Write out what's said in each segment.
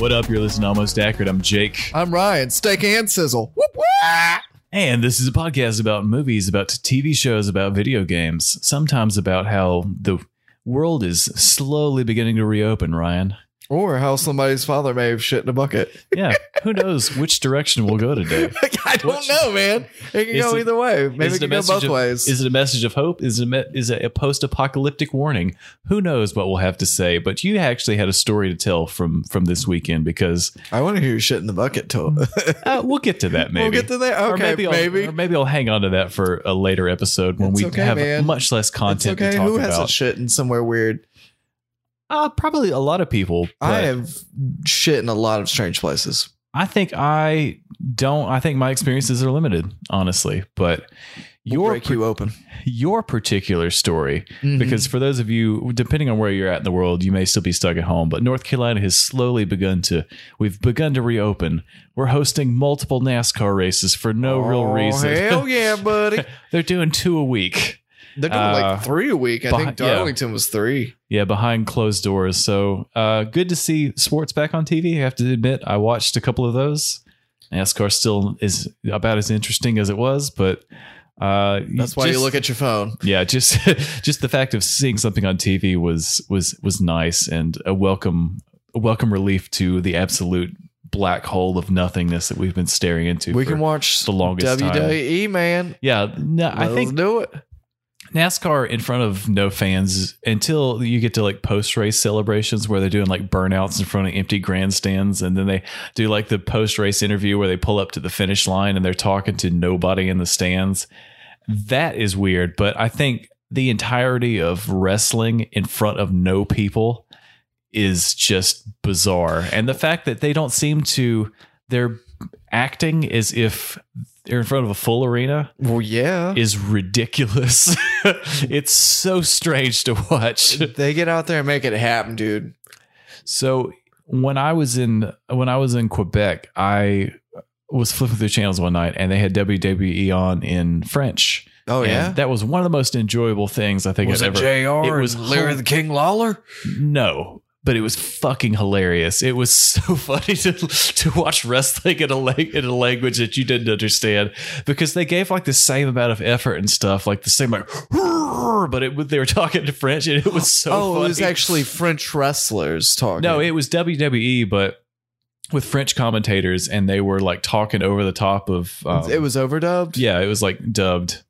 What up? You're listening to Almost Accurate. I'm Jake. I'm Ryan. Steak and sizzle. Whoop, whoop. And this is a podcast about movies, about TV shows, about video games, sometimes about how the world is slowly beginning to reopen, Ryan. Or how somebody's father may have shit in a bucket. Yeah, who knows which direction we'll go today? I don't Which- know, man. It can go it- either way. Maybe Is it a can go message both of- ways. Is it a message of hope? Is it a, is it a post-apocalyptic warning? Who knows what we'll have to say? But you actually had a story to tell from from this weekend because I want to hear your shit in the bucket too. uh, we'll get to that. Maybe We'll get to that? Or Okay, maybe I'll, maybe. or maybe I'll hang on to that for a later episode when It's we okay, have man. much less content to okay. Who about. hasn't shit in somewhere weird? Uh, probably a lot of people. I have shit in a lot of strange places. I think I don't. I think my experiences are limited, honestly. But We'll your break you open. your particular story, Mhm. because for those of you, depending on where you're at in the world, you may still be stuck at home. But North Carolina has slowly begun to. We've begun to reopen. We're hosting multiple NASCAR races for no real Oh, reason. Hell yeah, buddy. They're doing two a week. They're doing Uh, like three a week. I behind- think yeah. Darlington was three. Yeah, behind closed doors. So uh, good to see sports back on TV. I have to admit, I watched a couple of those. NASCAR still is about as interesting as it was, but uh, That's why you look at your phone. yeah, just just the fact of seeing something on TV was was was nice and a welcome a welcome relief to the absolute black hole of nothingness that we've been staring into. We can watch the longest time. WWE, man. Yeah, no, I Let's think do it. NASCAR in front of no fans until you get to like post race celebrations where they're doing like burnouts in front of empty grandstands. And then they do like the post race interview where they pull up to the finish line and they're talking to nobody in the stands. That is weird. But I think the entirety of wrestling in front of no people is just bizarre. And the fact that they don't seem to, they're acting as if they're in front of a full arena Well, yeah. is ridiculous. it's so strange to watch. they get out there and make it happen, dude. So when I was in when I was in Quebec, I was flipping through channels one night and they had WWE on in French. Oh And yeah. that was one of the most enjoyable things I think was I've it ever. Jr. It was Larry the King Lawler? No, but it was fucking hilarious. It was so funny to to watch wrestling in a la- in a language that you didn't understand because they gave like the same amount of effort and stuff, like the same like, but it they were talking to French and it was so. Funny. Oh, funny. it was actually French wrestlers talking. no, it was WWE, but with French commentators, and they were like talking over the top of. Um, it was overdubbed. yeah, it was like dubbed.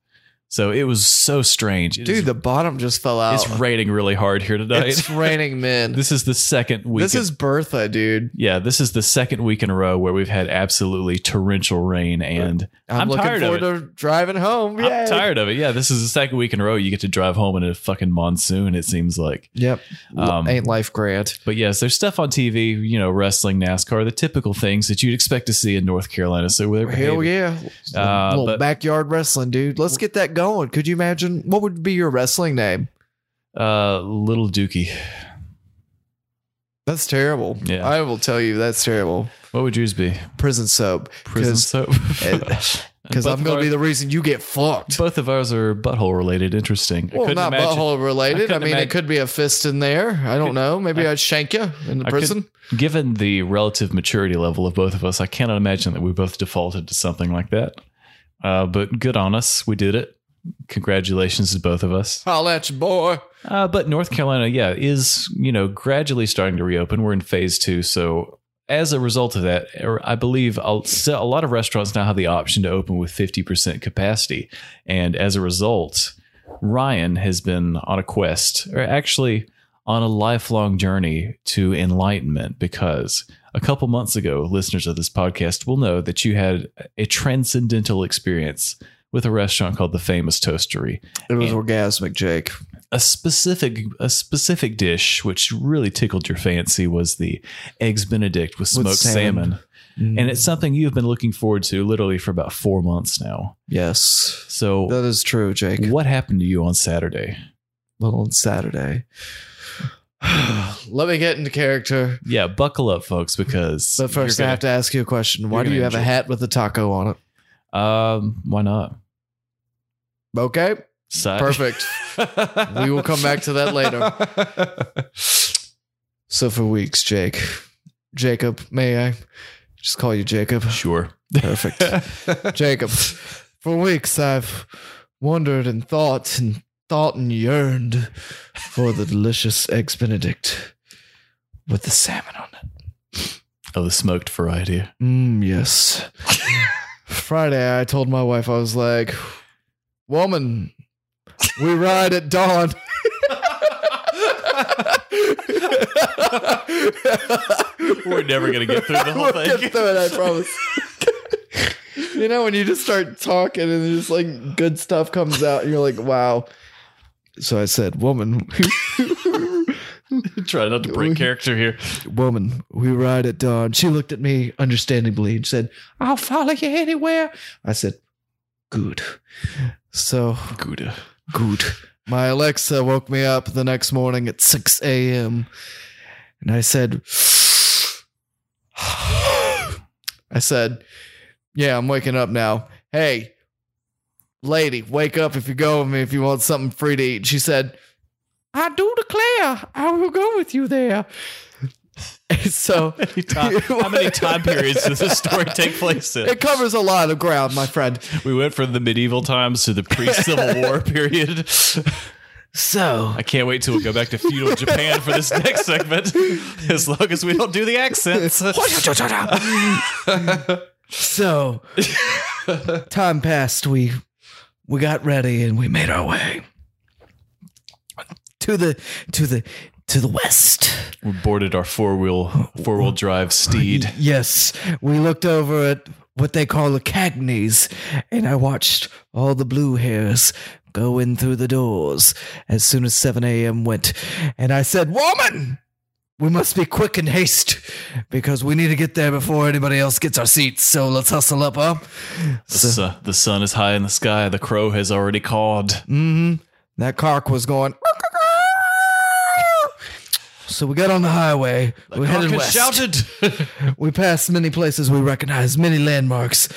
So it was so strange, It dude, is- the bottom just fell out. it's raining really hard here tonight. It's raining men. this is the second week. this is Bertha, dude. Yeah, this is the second week in a row where we've had absolutely torrential rain, and I'm, I'm, looking tired of it. to driving home. I'm tired of it. Yeah, this is the second week in a row you get to drive home in a fucking monsoon. It seems like, Yep. Um, Ain't life grand? but yes, there's stuff on TV. You know, wrestling, NASCAR, the typical things that you'd expect to see in North Carolina. So they're Hell yeah. Uh, little but- backyard wrestling, dude. Let's get that going. Could you imagine what would be your wrestling name? uh, little Dookie. That's terrible. Yeah. I will tell you that's terrible. What would yours be? Prison soap. Prison soap. Because I'm going to be the reason you get fucked. Both of ours are butthole related. Interesting. Well, couldn't imagine- butthole related. I, couldn't mean, imagine- it could be a fist in there. I don't Could- know. Maybe I- I'd shank you in the I could- prison. Given the relative maturity level of both of us, I cannot imagine that we both defaulted to something like that. Uh, but good on us. We did it. Congratulations to both of us. Holla at you, boy. Uh, but North Carolina, yeah, is, you know, gradually starting to reopen. We're in phase two. So as a result of that, I believe a a lot of restaurants now have the option to open with 50% capacity. And as a result, Ryan has been on a quest, or actually on a lifelong journey to enlightenment because a couple months ago, listeners of this podcast will know that you had a transcendental experience with a restaurant called the Famous Toastery It was orgasmic, Jake. A specific a specific dish which really tickled your fancy was the eggs benedict with smoked salmon, salmon. and it's something you've been looking forward to literally for about four months now Yes, so that is true, Jake. what happened to you on saturday Well, on Saturday. Let me get into character. yeah buckle up folks because But first, I have to ask you a question. Why do you gonna have a hat with a taco on it? um why not Okay, Perfect. we will come back to that later. So for weeks, Jake, Jacob, may I just call you Jacob? sure Perfect. Jacob, for weeks I've wondered and thought and thought and yearned for the delicious eggs Benedict with the salmon on it. oh the smoked variety Mm, yes. Friday, I told my wife, I was like, woman, we ride at dawn. we're never gonna get through the whole We'll get thing through it, I promise. you know, when you just start talking and just like good stuff comes out, and you're like, wow. So I said, woman, try not to break character here woman, we ride at dawn. She looked at me understandingly and said, I'll follow you anywhere. I said, good. So Gouda. Good. My Alexa woke me up the next morning at 6 a.m. And I said, I said, yeah, I'm waking up now. Hey, lady, wake up if you go with me if you want something free to eat. She said, I do declare I will go with you there. so How many time periods does this story take place in? it covers a lot of ground, my friend. We went from the medieval times to the pre-Civil War period. So I can't wait till we go back to feudal Japan for this next segment, as long as we don't do the accents. So time passed. We we got ready and we made our way to the to the to the west. We boarded our four-wheel four-wheel drive steed. Yes, we looked over at what they call the Cagneys, and I watched all the blue hairs go in through the doors as soon as 7 a.m. went. And I said, Woman, we must be quick and haste because we need to get there before anybody else gets our seats. So let's hustle up, huh? The, su- the sun is high in the sky. The crow has already cawed. Mm-hmm. That cark was going. So we got on the highway. we headed west. shouted. We passed many places we recognized, many landmarks.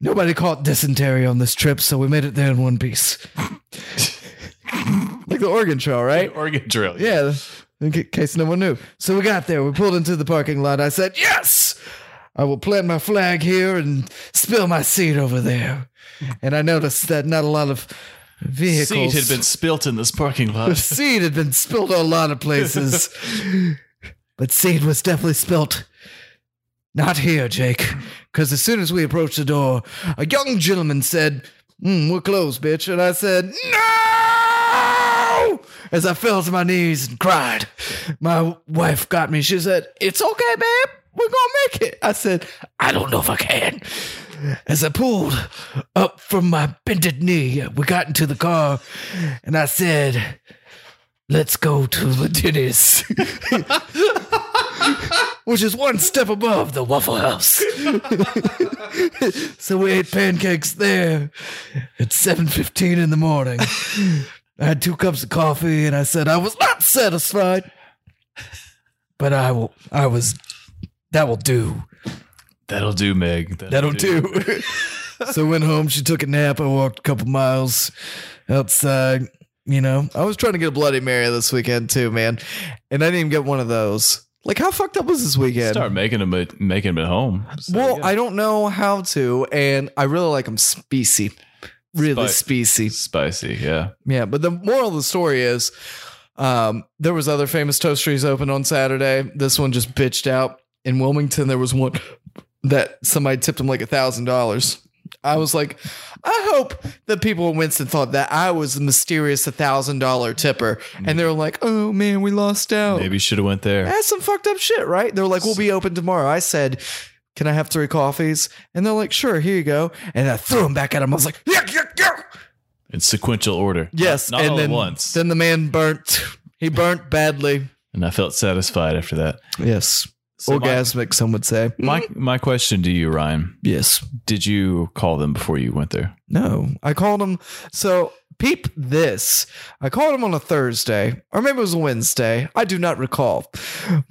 Nobody caught dysentery on this trip, so we made it there in one piece. like the Oregon Trail, right? Oregon Trail. Yeah, in case no one knew. So we got there. We pulled into the parking lot. I said, Yes, I will plant my flag here and spill my seed over there. And I noticed that not a lot of vehicles. Seed had been spilt in this parking The lot. seed had been spilled a lot of places. but seed was definitely spilt. Not here, Jake. Because as soon as we approached the door, a young gentleman said, mm, We're closed, bitch. And I said, No! As I fell to my knees and cried. My wife got me. She said, It's okay, babe. We're going to make it. I said, I don't know if I can. As I pulled up from my bended knee, we got into the car and I said, Let's go to the Denny's. Which is one step above the Waffle House. so we ate pancakes there at 7.15 in the morning. I had two cups of coffee and I said I was not satisfied. But I will I was that will do. That'll do, Meg. That'll do. so went home. She took a nap. I walked a couple miles outside. You know, I was trying to get a Bloody Mary this weekend too, man, and I didn't even get one of those. Like, how fucked up was this weekend? Start making them at, making them at home. So, well, yeah. I don't know how to, and I really like them spicy, really Spi- spicy. spicy. Yeah. Yeah, but the moral of the story is, um, there was other famous toasteries open on Saturday. This one just bitched out. in Wilmington, there was one that somebody tipped him like a thousand dollars. I was like, I hope that people in Winston thought that I was the mysterious thousand dollar tipper, and they were like, "Oh man, we lost out." Maybe you should have went there. That's some fucked up shit, right? They were like, "We'll be open tomorrow." I said, "Can I have three coffees?" And they're like, "Sure, here you go." And I threw them back at him. I was like, "Yeah, yeah, yeah." In sequential order. Yes, Not, not and all then at once. then the man burnt. He burnt badly. and I felt satisfied after that. Yes, So my- orgasmic. some would say. My my question to you, Ryan, yes. did you call them before you went there? No, I called them. So peep this. I called him on a Thursday, or maybe it was a Wednesday. I do not recall.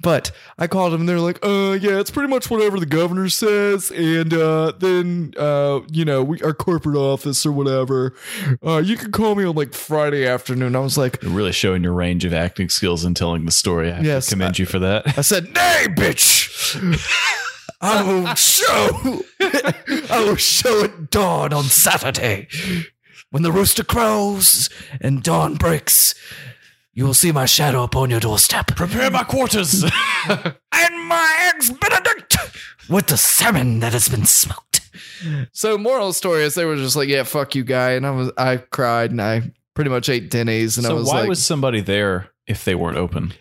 But I called him, and they're like, "Uh, yeah, it's pretty much whatever the governor says." And uh, then, uh, you know, we our corporate office or whatever. Uh, you can call me on like Friday afternoon. I was like, You're really showing your range of acting skills and telling the story. I have Yes, to commend you for that. I said, "Nay, bitch." I will show. I will show at dawn on Saturday, when the rooster crows and dawn breaks. You will see my shadow upon your doorstep, Prepare my quarters. and my eggs Benedict with the salmon that has been smoked. So, moral story is they were just like, "Yeah, fuck you, guy," and I was, I cried, and I pretty much ate Denny's, and I so was why like, was somebody there if they weren't open?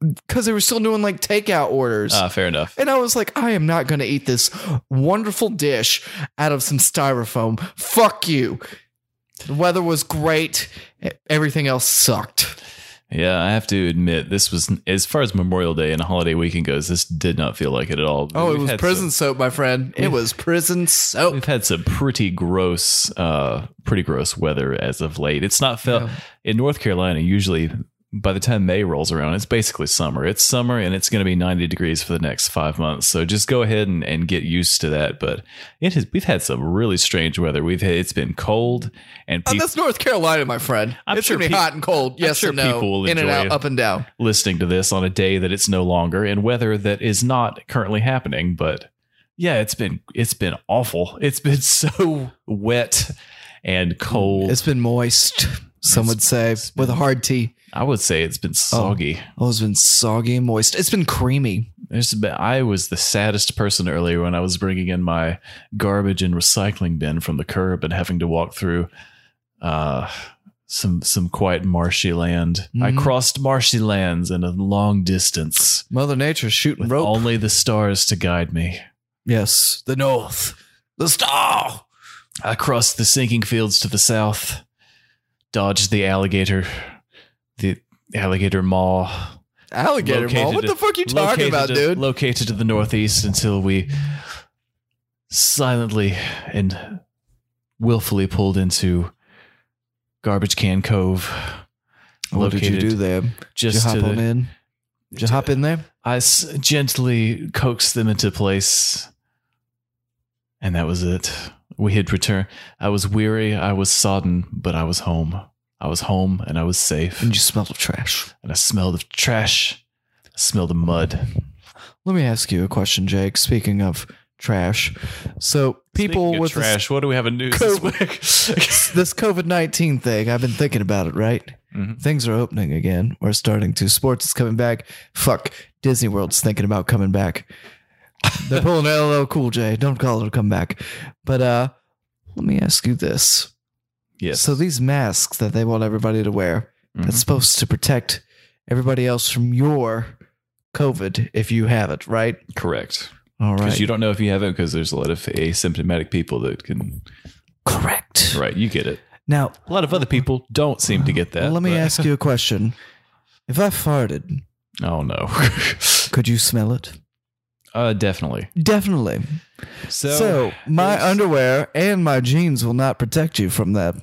because they were still doing like takeout orders. Ah, fair enough. And I was like, I am not going to eat this wonderful dish out of some styrofoam. Fuck you. The weather was great. Everything else sucked. Yeah, I have to admit, this was as far as Memorial Day and a holiday weekend goes. This did not feel like it at all. Oh, it We've was prison some- soap, my friend. It was prison soap. We've had some pretty gross, uh, pretty gross weather as of late. It's not felt in North Carolina. Usually, by the time May rolls around, it's basically summer. It's summer, and it's going to be ninety degrees for the next five months. So just go ahead and, and get used to that. But it has. We've had some really strange weather. We've had, it's been cold, and Oh, people that's North Carolina, my friend. I'm it's sure going to be peop- hot and cold. Yes sure and no. people will in and out, up and down. listening to this on a day that it's no longer and weather that is not currently happening but yeah it's been it's been awful it's been so wet and cold It's been moist, some would say, with a hard T. i would say it's been soggy Oh, it's been soggy and moist. It's been creamy. There's been, i was the saddest person earlier when i was bringing in my garbage and recycling bin from the curb and having to walk through uh some some quite marshy land i Mhm. crossed marshy lands in a long distance Mother Nature shooting with rope. only the stars to guide me yes, the North, the star. I crossed the sinking fields to the south, dodged the alligator, alligator Mall. Alligator mall. What the fuck are you talking about, to- dude? Located to the northeast until we silently and willfully pulled into Garbage Can Cove. What did you do there? Just hop to on the, in? Did you hop in there? I s- gently coaxed them into place, and that was it. We had returned. I was weary, I was sodden, but I was home. I was home, and I was safe. And you smelled of trash. And I smelled of trash. I smelled of mud. Let me ask you a question, Jake. Speaking of trash, so people Speaking with this- trash. what do we have in news this week? this COVID nineteen thing, I've been thinking about it. Right, Mhm. things are opening again. We're starting to. Sports is coming back. Fuck, Disney World's thinking about coming back. They're pulling LL Cool J. Don't call it a comeback. But uh, let me ask you this. Yes. So these masks that they want everybody to wear, Mhm. that's supposed to protect everybody else from your COVID if you have it, right? correct. All right. Because you don't know if you have it because there's a lot of asymptomatic people that can. Correct. Right, you get it. Now, A lot of other people don't seem to get that. let me but- ask you a question. If I farted, Oh no. could you smell it? Uh, definitely. Definitely. So, So, my underwear and my jeans will not protect you from that.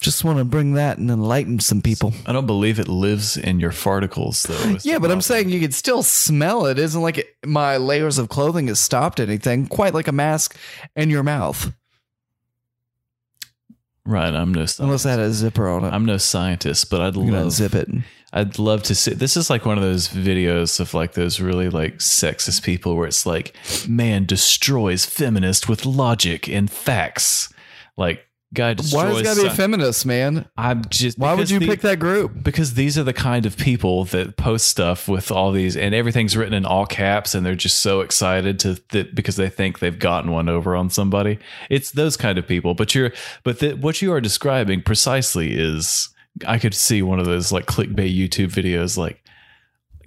Just want to bring that and enlighten some people. I don't believe it lives in your farticles, though. Yeah, but I'm saying you could still smell it. Isn't like it, my layers of clothing has stopped anything. Quite like a mask in your mouth, right. I'm no unless it had a zipper on it. I'm no scientist, but I'd you love unzip it. I'd love to see. This is like one of those videos of like those really like sexist people where it's like man destroys feminist with logic and facts. Like guy destroys. Why does it gotta be a feminist, man? I'm just. Why would you the- pick that group? Because these are the kind of people that post stuff with all these, and everything's written in all caps, and they're just so excited to that because they think they've gotten one over on somebody. It's those kind of people. But you're, but the, what you are describing precisely is, I could see one of those like clickbait YouTube videos, like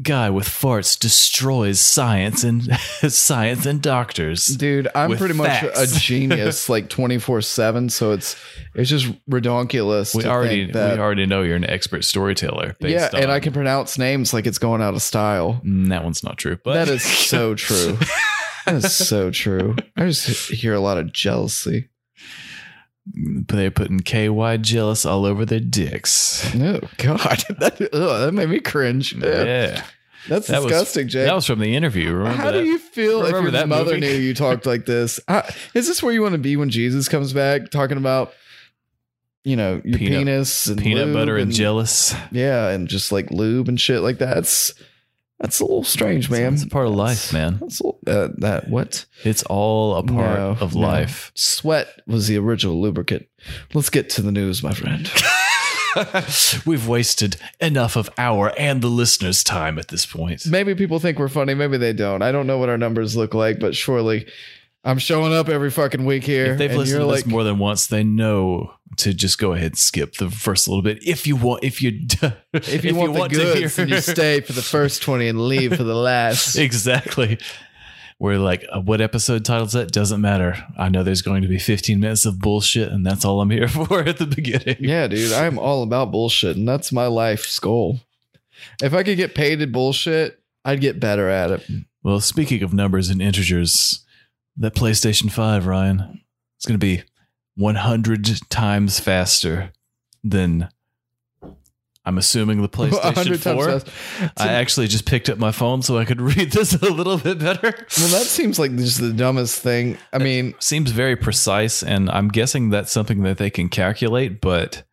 guy with farts destroys science and science and doctors. Dude, I'm pretty much a genius like 24/7, so it's it's just redonkulous We already that we already know you're an expert storyteller. Based Yeah, and I can pronounce names like it's going out of style. Mm, That one's not true, but That is so true. that is so true. I just hear a lot of jealousy. They're putting KY jealous all over their dicks. Oh God, that, that made me cringe. Yeah, That's That was- disgusting, Jay. that was from the interview. Remember How that? do you feel if Remember your that mother movie? knew you talked like this? Uh, is this where you want to be when Jesus comes back, talking about, you know, your Peanut- penis and peanut butter and, jealous? Yeah, and just like lube and shit like that. That's that's a little strange, man. It's a part of life, man. That's a little, uh, that what? It's all a part No, of no. life. Sweat was the original lubricant. Let's get to the news, my friend. We've wasted enough of our and the listeners' time at this point. maybe people think we're funny, maybe they don't. I don't know what our numbers look like, but surely I'm showing up every fucking week here. If they've and listened to like, this more than once, they know to just go ahead and skip the first little bit. If you want, if you if you want the goods, then you stay for the first 20 and leave for the last. exactly. We're like, uh, what episode title's that? Doesn't matter. I know there's going to be 15 minutes of bullshit, and that's all I'm here for at the beginning. Yeah, dude, I'm all about bullshit, and that's my life's goal. If I could get paid in bullshit, I'd get better at it. Well, speaking of numbers and integers, that PlayStation 5, Ryan, it's going to be 100 times faster than I'm assuming the PlayStation 4. I actually just picked up my phone so I could read this a little bit better. Well, that seems like just the dumbest thing. I mean, Seems very precise, and I'm guessing that's something that they can calculate. But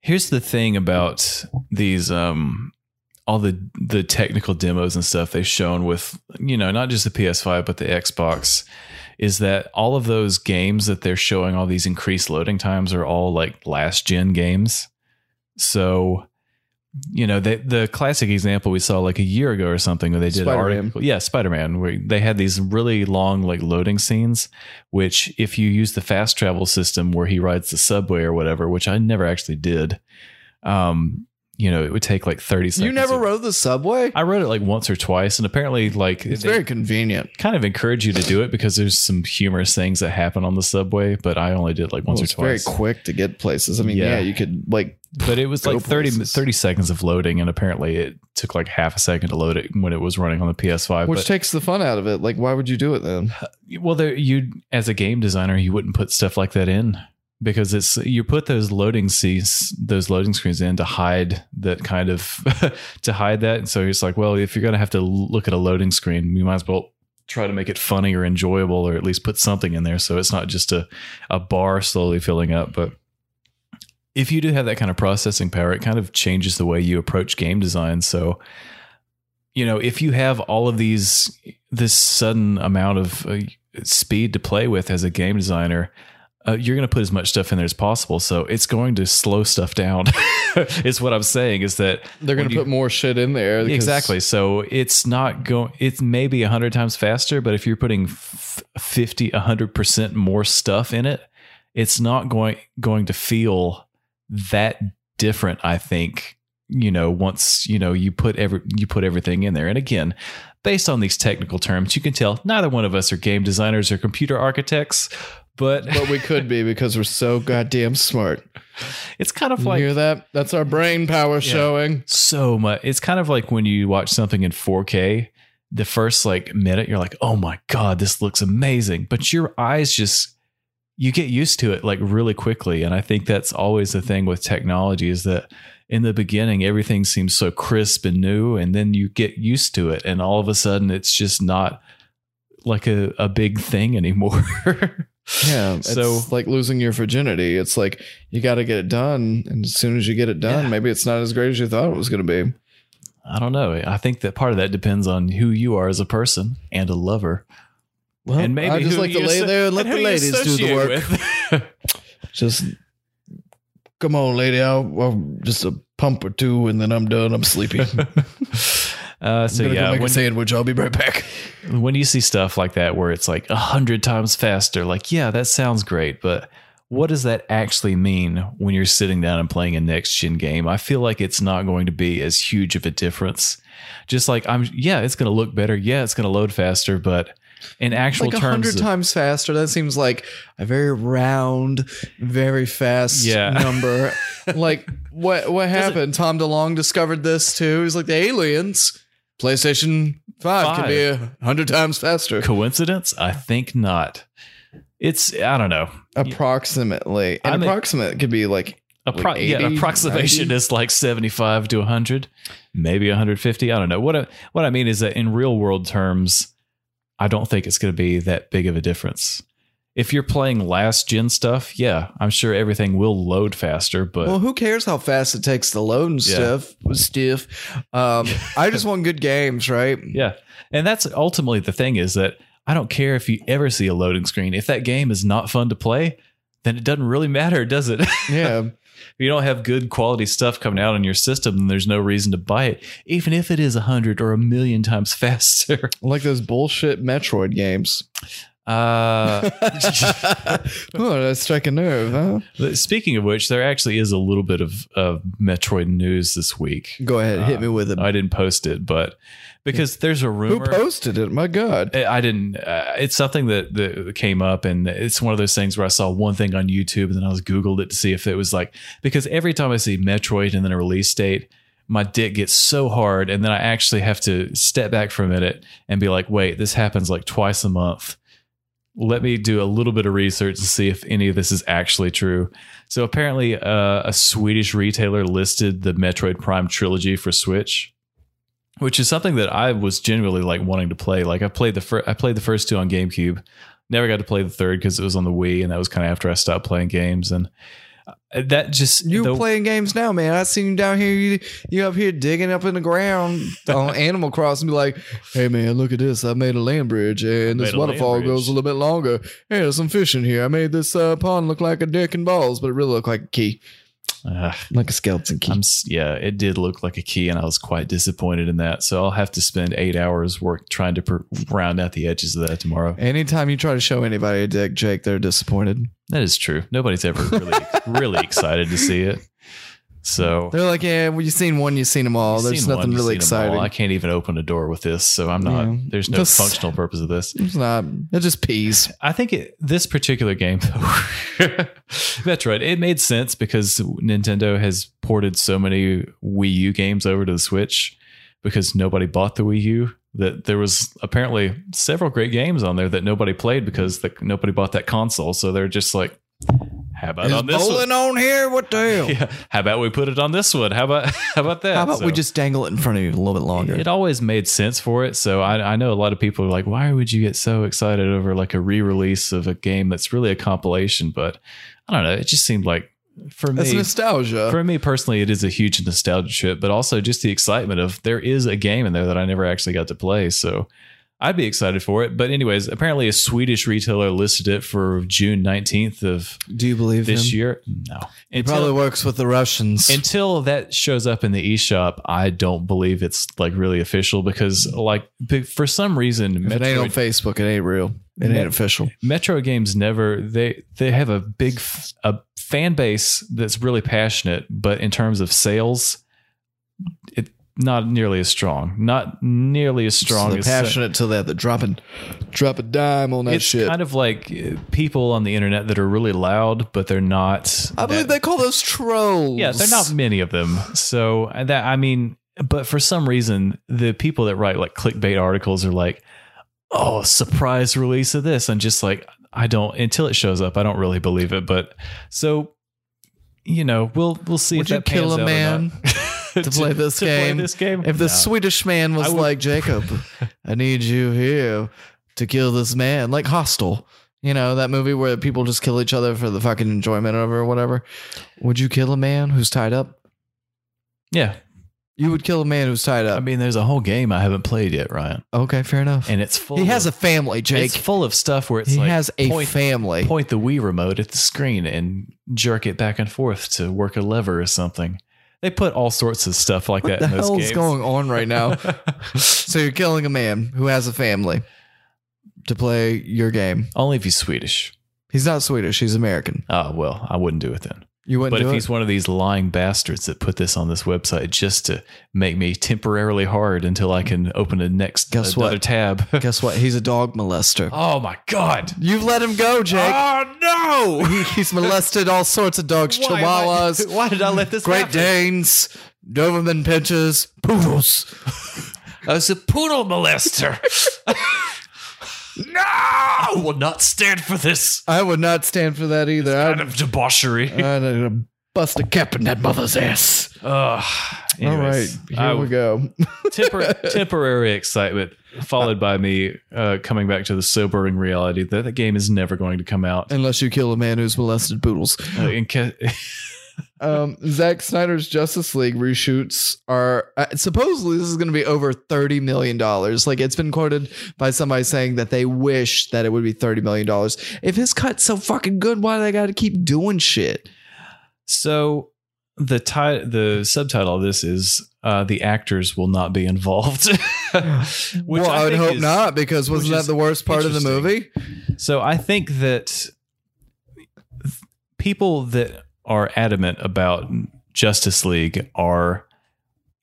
here's the thing about these, um, all the the technical demos and stuff they've shown with, you know, not just the PS5 but the Xbox, is that all of those games that they're showing all these increased loading times are all like last gen games. So, you know, they, the classic example we saw like a year ago or something where they did Spider-Man. article, yeah, Spider Man, where they had these really long like loading scenes, which if you use the fast travel system where he rides the subway or whatever, which I never actually did, um, you know, it would take like thirty seconds. you never of- rode the subway? I rode it like once or twice, and apparently, like It's very convenient. kind of encourage you to do it because there's some humorous things that happen on the subway. But I only did like once Well, or it's very quick to get places. I mean, Yeah. yeah, you could like but it was like 30, places. 30 seconds of loading, and apparently it took like half a second to load it when it was running on the PS5. which but, takes the fun out of it. Like, why would you do it then? well, there you as a game designer, you wouldn't put stuff like that in because it's you put those loading seats, those loading screens in to hide that kind of to hide that. And so it's like, well, if you're gonna have to look at a loading screen, you might as well try to make it funny or enjoyable, or at least put something in there so it's not just a a bar slowly filling up, but if you do have that kind of processing power, it kind of changes the way you approach game design. So, you know, if you have all of these, this sudden amount of uh, speed to play with as a game designer, uh, you're going to put as much stuff in there as possible. So it's going to slow stuff down. is what I'm saying is that They're going to put more shit in there. Exactly. So it's not going, it's maybe a 100 times faster, but if you're putting f- 50, 100% more stuff in it, it's not going, going to feel that different, I think, you know, once, you know, you put every, you put everything in there. And again, based on these technical terms, you can tell neither one of us are game designers or computer architects, but, But we could be because we're so goddamn smart. it's kind of You like, hear that? That's our brain power showing. so much. It's kind of like when you watch something in 4K, the first like minute, you're like, oh my God, this looks amazing. But your eyes just, you get used to it like really quickly. And I think that's always the thing with technology is that in the beginning, everything seems so crisp and new. And then you get used to it. And all of a sudden, it's just not like a, a big thing anymore. Yeah. It's So- like losing your virginity. It's like you got to get it done. And as soon as you get it done, Yeah. maybe it's not as great as you thought it was going to be. I don't know. I think that part of that depends on who you are as a person and a lover. Well, and maybe I just like to lay there and let and the ladies do the work. Just come on, lady. I'll, I'll just a pump or two, and then I'm done. I'm sleepy. Uh, so yeah, make when, a sandwich. I'll be right back. when you see stuff like that where it's like a hundred times faster, like yeah, that sounds great, but what does that actually mean when you're sitting down and playing a next gen game? I feel like it's not going to be as huge of a difference. Just like I'm, yeah, it's going to look better. Yeah, it's going to load faster, but in actual Like a terms, hundred times faster. That seems like a very round, very fast Yeah. number. like what? What happened? Tom DeLonge discovered this too. He's like the aliens. PlayStation Five, can be a hundred times faster. coincidence? I think not. It's I don't know. Approximately, and I mean- approximate could be like Appro- Like yeah, 80, approximation 90? is like 75 to 100, maybe 150. I don't know. What I, what I mean is that in real world terms, I don't think it's going to be that big of a difference. If you're playing last gen stuff, yeah, I'm sure everything will load faster, but Well, who cares how fast it takes to load and Yeah. stuff? Stiff. Um, I just want good games, right? yeah. And that's ultimately the thing is that I don't care if you ever see a loading screen. If that game is not fun to play, then it doesn't really matter, does it? Yeah. If you don't have good quality stuff coming out on your system, then there's no reason to buy it, even if it is a hundred or a million times faster. like those bullshit Metroid games. Uh, oh, that strike a nerve, huh? speaking of which, there actually is a little bit of, of Metroid news this week. Go ahead, hit me with it. I didn't post it, but because there's a rumor. Who posted it? My God. I I didn't. Uh, it's something that, that came up, and it's one of those things where I saw one thing on YouTube, and then I was Googled it to see if it was like because every time I see Metroid and then a release date, my dick gets so hard, and then I actually have to step back for a minute and be like, wait, this happens like twice a month. Let me do a little bit of research to see if any of this is actually true. So apparently, uh, a Swedish retailer listed the Metroid Prime trilogy for Switch which is something that I was genuinely like wanting to play. Like I played the fir- I played the first two on GameCube, never got to play the third because it was on the Wii, and that was kind of after I stopped playing games. And that just You the- playing games now, man. I seen you down here. You you up here digging up in the ground on Animal Crossing. Be like, hey man, look at this. I made a land bridge, and this waterfall goes a little bit longer. Hey, there's some fish in here. I made this uh, pond look like a dick and balls, but it really looked like a key, Like a skeleton key. I'm yeah, it did look like a key, and I was quite disappointed in that. So I'll have to spend eight hours work trying to per- round out the edges of that tomorrow. Anytime you try to show anybody a dick, Jake, they're disappointed. That is true. Nobody's ever really really excited to see it. So They're like, yeah, well, you've seen one, you've seen them all. There's nothing one, really seen 'em all. exciting. I can't even open a door with this, so I'm not. Yeah. There's no Just- functional purpose of this. It's not. It just peas. I think it, this particular game, Metroid, it made sense because Nintendo has ported so many Wii U games over to the Switch because nobody bought the Wii U. That there was apparently several great games on there that nobody played because the, nobody bought that console. So they're just like, how about Is on this bowling one? on here? What the hell? Yeah, how about we put it on this one? How about how about that? How about we just dangle it in front of you a little bit longer? it always made sense for it. So I, I know a lot of people are like, why would you get so excited over like a re-release of a game that's really a compilation? But I don't know. It just seemed like for me, nostalgia. for me personally, it is a huge nostalgia trip, but also just the excitement of there is a game in there that I never actually got to play. So I'd be excited for it. But anyways, apparently a Swedish retailer listed it for June 19th of Do you believe this him? year. No. It Until- probably works with the Russians. until that shows up in the eShop, I don't believe it's like really official because like for some reason if it ain't on Facebook, it ain't real. It ain't official. Metro games never they they have a big f- a fan base that's really passionate, but in terms of sales, it not nearly as strong. Not nearly as strong so as passionate till they have to drop a, drop a dime on that It's shit. kind of like uh, people on the internet that are really loud, but they're not. I believe they call those trolls. Yeah, they're not many of them. So that I mean, but for some reason, the people that write like clickbait articles are like, "Oh, surprise release of this," and just like I don't until it shows up, I don't really believe it. But so, you know, we'll we'll see Would if you that kill pans a man. to play this to play game. this game. If the No. Swedish man was would- like Jacob, I need you here to kill this man, like Hostel. You know that movie where people just kill each other for the fucking enjoyment of it or whatever. Would you kill a man who's tied up? yeah, You would kill a man who's tied up. I mean, there's a whole game I haven't played yet, Ryan, okay, fair enough. and it's full. he has a family, Jake. It's full of stuff where it's he like has a point, family. point the Wii remote at the screen and jerk it back and forth to work a lever or something. They put all sorts of stuff like What that the in those hell's games. going on right now? so you're killing a man who has a family to play your game. Only if he's Swedish. He's not Swedish. He's American. Oh well, I wouldn't do it then. You wouldn't But if it? he's one of these lying bastards that put this on this website just to make me temporarily hard until I can open a next Guess another what? tab. Guess what? He's a dog molester. oh my god! You've let him go, Jake. Oh no! He- he's molested all sorts of dogs, Why I- chihuahuas, why did I let this Great happen? Danes, Doberman pinschers, poodles. I was a poodle molester. No! I will not stand for this I would not stand for that either. kind I'd, of debauchery. I'd uh, bust a cap in that mother's ass. Ugh. all right, here I- we go. Tempor- temporary excitement followed by me uh, coming back to the sobering reality that the game is never going to come out. Unless you kill a man who's molested poodles. Uh, in ca- Um, Zack Snyder's Justice League reshoots are uh, supposedly this is going to be over thirty million dollars. Like it's been quoted by somebody saying that they wish that it would be thirty million dollars. If his cut's so fucking good, why do they got to keep doing shit? so the ti- the subtitle of this is uh, the actors will not be involved. Which well, I, would hope is- not because wasn't that the worst part of the movie? So I think that people that are adamant about Justice League are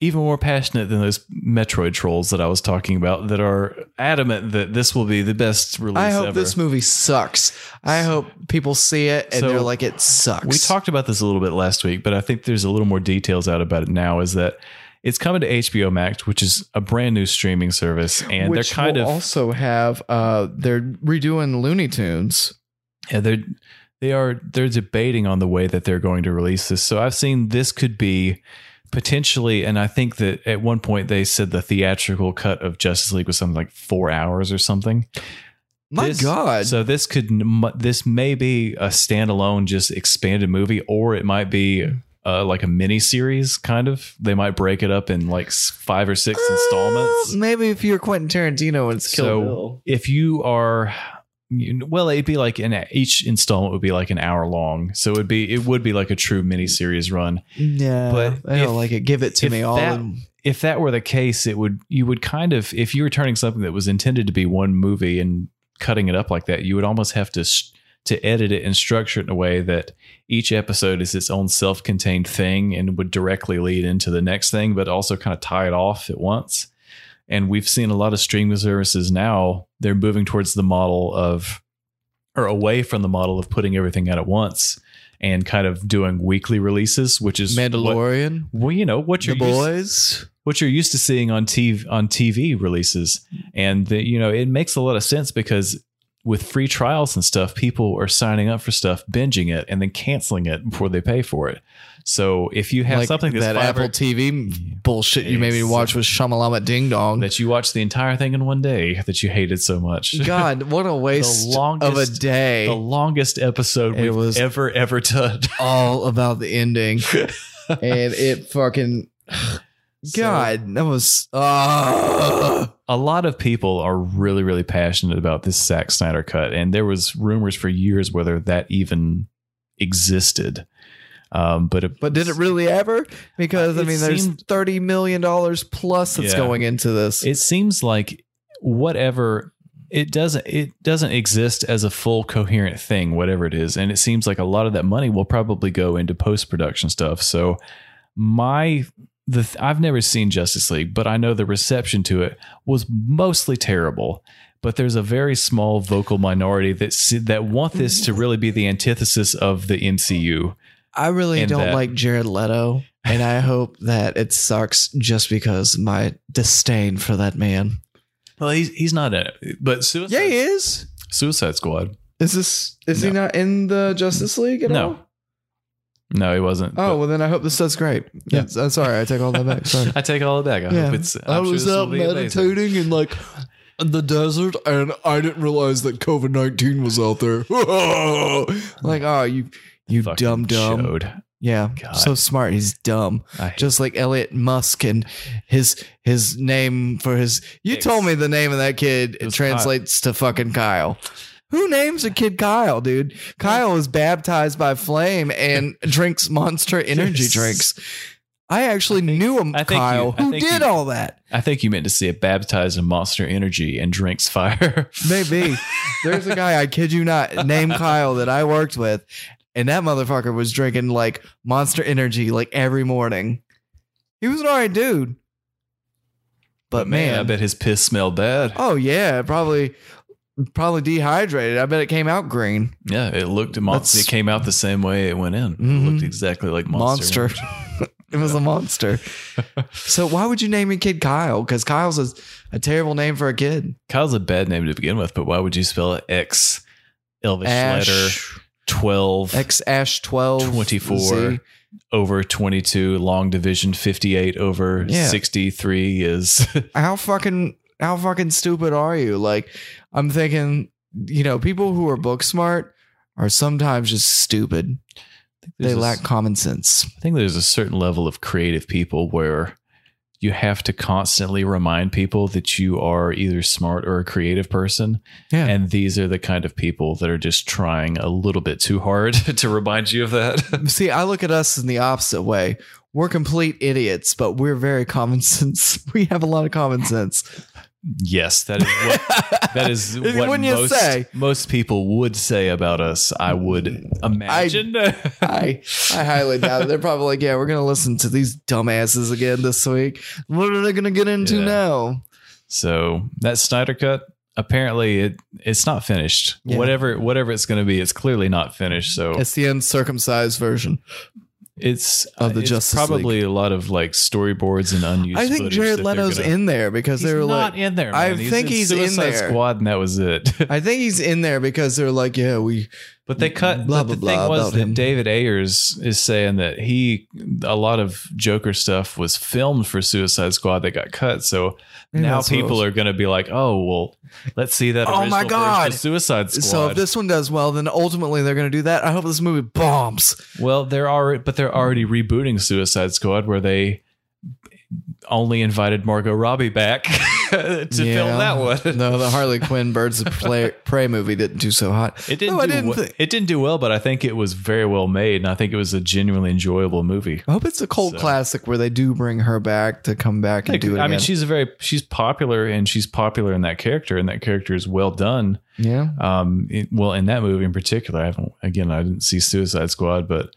even more passionate than those Metroid trolls that I was talking about that are adamant that this will be the best release I hope ever. this movie sucks. I hope people see it and So, they're like, it sucks. we talked about this a little bit last week, but I think there's a little more details out about it now is that it's coming to HBO Max, which is a brand new streaming service and which they're kind of also have uh they're redoing Looney Tunes. Yeah, they're they are they're debating on the way that they're going to release this. So I've seen this could be potentially, and I think that at one point they said the theatrical cut of Justice League was something like four hours or something. My This- God. So this could this may be a standalone, just expanded movie, or it might be. Uh, like a mini series, kind of. They might break it up in like five or six installments. Uh, maybe if you're Quentin Tarantino and it's Kill so Bill. if you are well it'd be like an each installment would be like an hour long so it would be it would be like a true miniseries run Yeah, but I don't if- like it. Give it to me all. that- in- if that were the case it would you would kind of if you were turning something that was intended to be one movie and cutting it up like that you would almost have to to edit it and structure it in a way that each episode is its own self-contained thing and would directly lead into the next thing but also kind of tie it off at once and we've seen a lot of streaming services now they're moving towards the model of or away from the model of putting everything out at once and kind of doing weekly releases which is what- Mandalorian, well you know what The you're used, Boys. what you're used to seeing on TV on TV releases, and the, you know it makes a lot of sense because with free trials and stuff, people are signing up for stuff, binging it, and then canceling it before they pay for it. So if you have like something that's that Apple or- TV bullshit you made me watch with Shamalama Ding Dong. that you watched the entire thing in one day that you hated so much, God, what a waste of a longest- day. the longest episode It we've was- ever ever done. all about the ending, and it fucking. God, that was. Uh, a lot of people are really, really passionate about this Zack Snyder cut, and there was rumors for years whether that even existed. Um, but it, but did it really ever? Because I mean, there's seemed- thirty million dollars plus that's Yeah. going into this. It seems like whatever it doesn't it doesn't exist as a full coherent thing, whatever it is, and it seems like a lot of that money will probably go into post production stuff. So my the th- I've never seen Justice League, but I know the reception to it was mostly terrible. But there's a very small vocal minority that that want this to really be the antithesis of the MCU. I really don't that- like Jared Leto, and I hope that it sucks just because my disdain for that man. Well, he's he's not in it, but Suicide, Yeah, he is. Suicide Squad. Is this? Is he not in the Justice League at No. all? No, he wasn't. Oh well, then I hope this does great. Yeah, I'm uh, sorry, I take all that back. Sorry. I take all it back. I yeah, hope it's. I'm I was will out meditating in like the desert, and I didn't realize that COVID nineteen was out there. like, oh, you, you dumb dumb. Chode. Yeah, God. so smart. He's dumb, just like Elliot Musk and his his name for his. You Hicks. told me the name of that kid. It was translates to fucking Kyle. Who names a kid Kyle, dude? Kyle is baptized by Flame and drinks Monster Energy Yes. drinks. I actually knew a I think Kyle you- who did you- all that. I think you meant to say baptized in Monster Energy and drinks fire. Maybe. There's a guy, I kid you not, named Kyle that I worked with, and that motherfucker was drinking like monster energy like every morning. He was an alright dude. But, man, I bet his piss smelled bad. oh yeah, probably probably dehydrated. I bet it came out green. Yeah, it looked monster. It came out the same way it went in. It Mhm. looked exactly like monster. Monster. it was a monster. so why would you name your kid Kyle? Because Kyle's a, a terrible name for a kid. Kyle's a bad name to begin with, but why would you spell it X Elvish letter Ash 12 X Ash 12 24 Z. over 22 long division 58 over Yeah. 63 is how fucking how fucking stupid are you? Like, I'm thinking, you know, people who are book smart are sometimes just stupid. They There's a- lack common sense. I think there's a certain level of creative people where you have to constantly remind people that you are either smart or a creative person. Yeah. And these are the kind of people that are just trying a little bit too hard to remind you of that. See, I look at us in the opposite way. We're complete idiots, but we're very common sense. We have a lot of common sense. Yes, that is what that is what most, say? most people would say about us. I would imagine. I I highly doubt it. They're probably like, yeah, we're gonna listen to these dumbasses again this week. What are they gonna get into Yeah. now? So that Snyder cut, apparently it it's not finished. Yeah. Whatever whatever it's going to be, it's clearly not finished. So It's the uncircumcised version. It's Of the uh, it's Justice probably a lot of like storyboards and unused. I think Jared Leto's gonna- in there because He's they were not like, in there. I man. think he's in Suicide there. Squad, and that was it. I think he's in there because they're like, yeah, we But they cut. Blah, but the blah, thing blah was that him. David Ayers is saying that he a lot of Joker stuff was filmed for Suicide Squad that got cut. So Yeah, now that's what it people are going to be like, oh well, let's see that. Oh, my God. Suicide Squad. So if this one does well, then ultimately they're going to do that. I hope this movie bombs. well, they're already, but they're already rebooting Suicide Squad where they only invited Margot Robbie back to film that one. No, the Harley Quinn Birds of Prey, Prey movie didn't do so hot. It didn't. No, do didn't it didn't do well, but I think it was very well made, and I think it was a genuinely enjoyable movie. I hope it's a cult So- classic where they do bring her back to come back and do it I mean, she's a very she's popular, and she's popular in that character, and that character is well done. yeah. Um, it- well, in that movie in particular, I haven't again, I didn't see Suicide Squad, but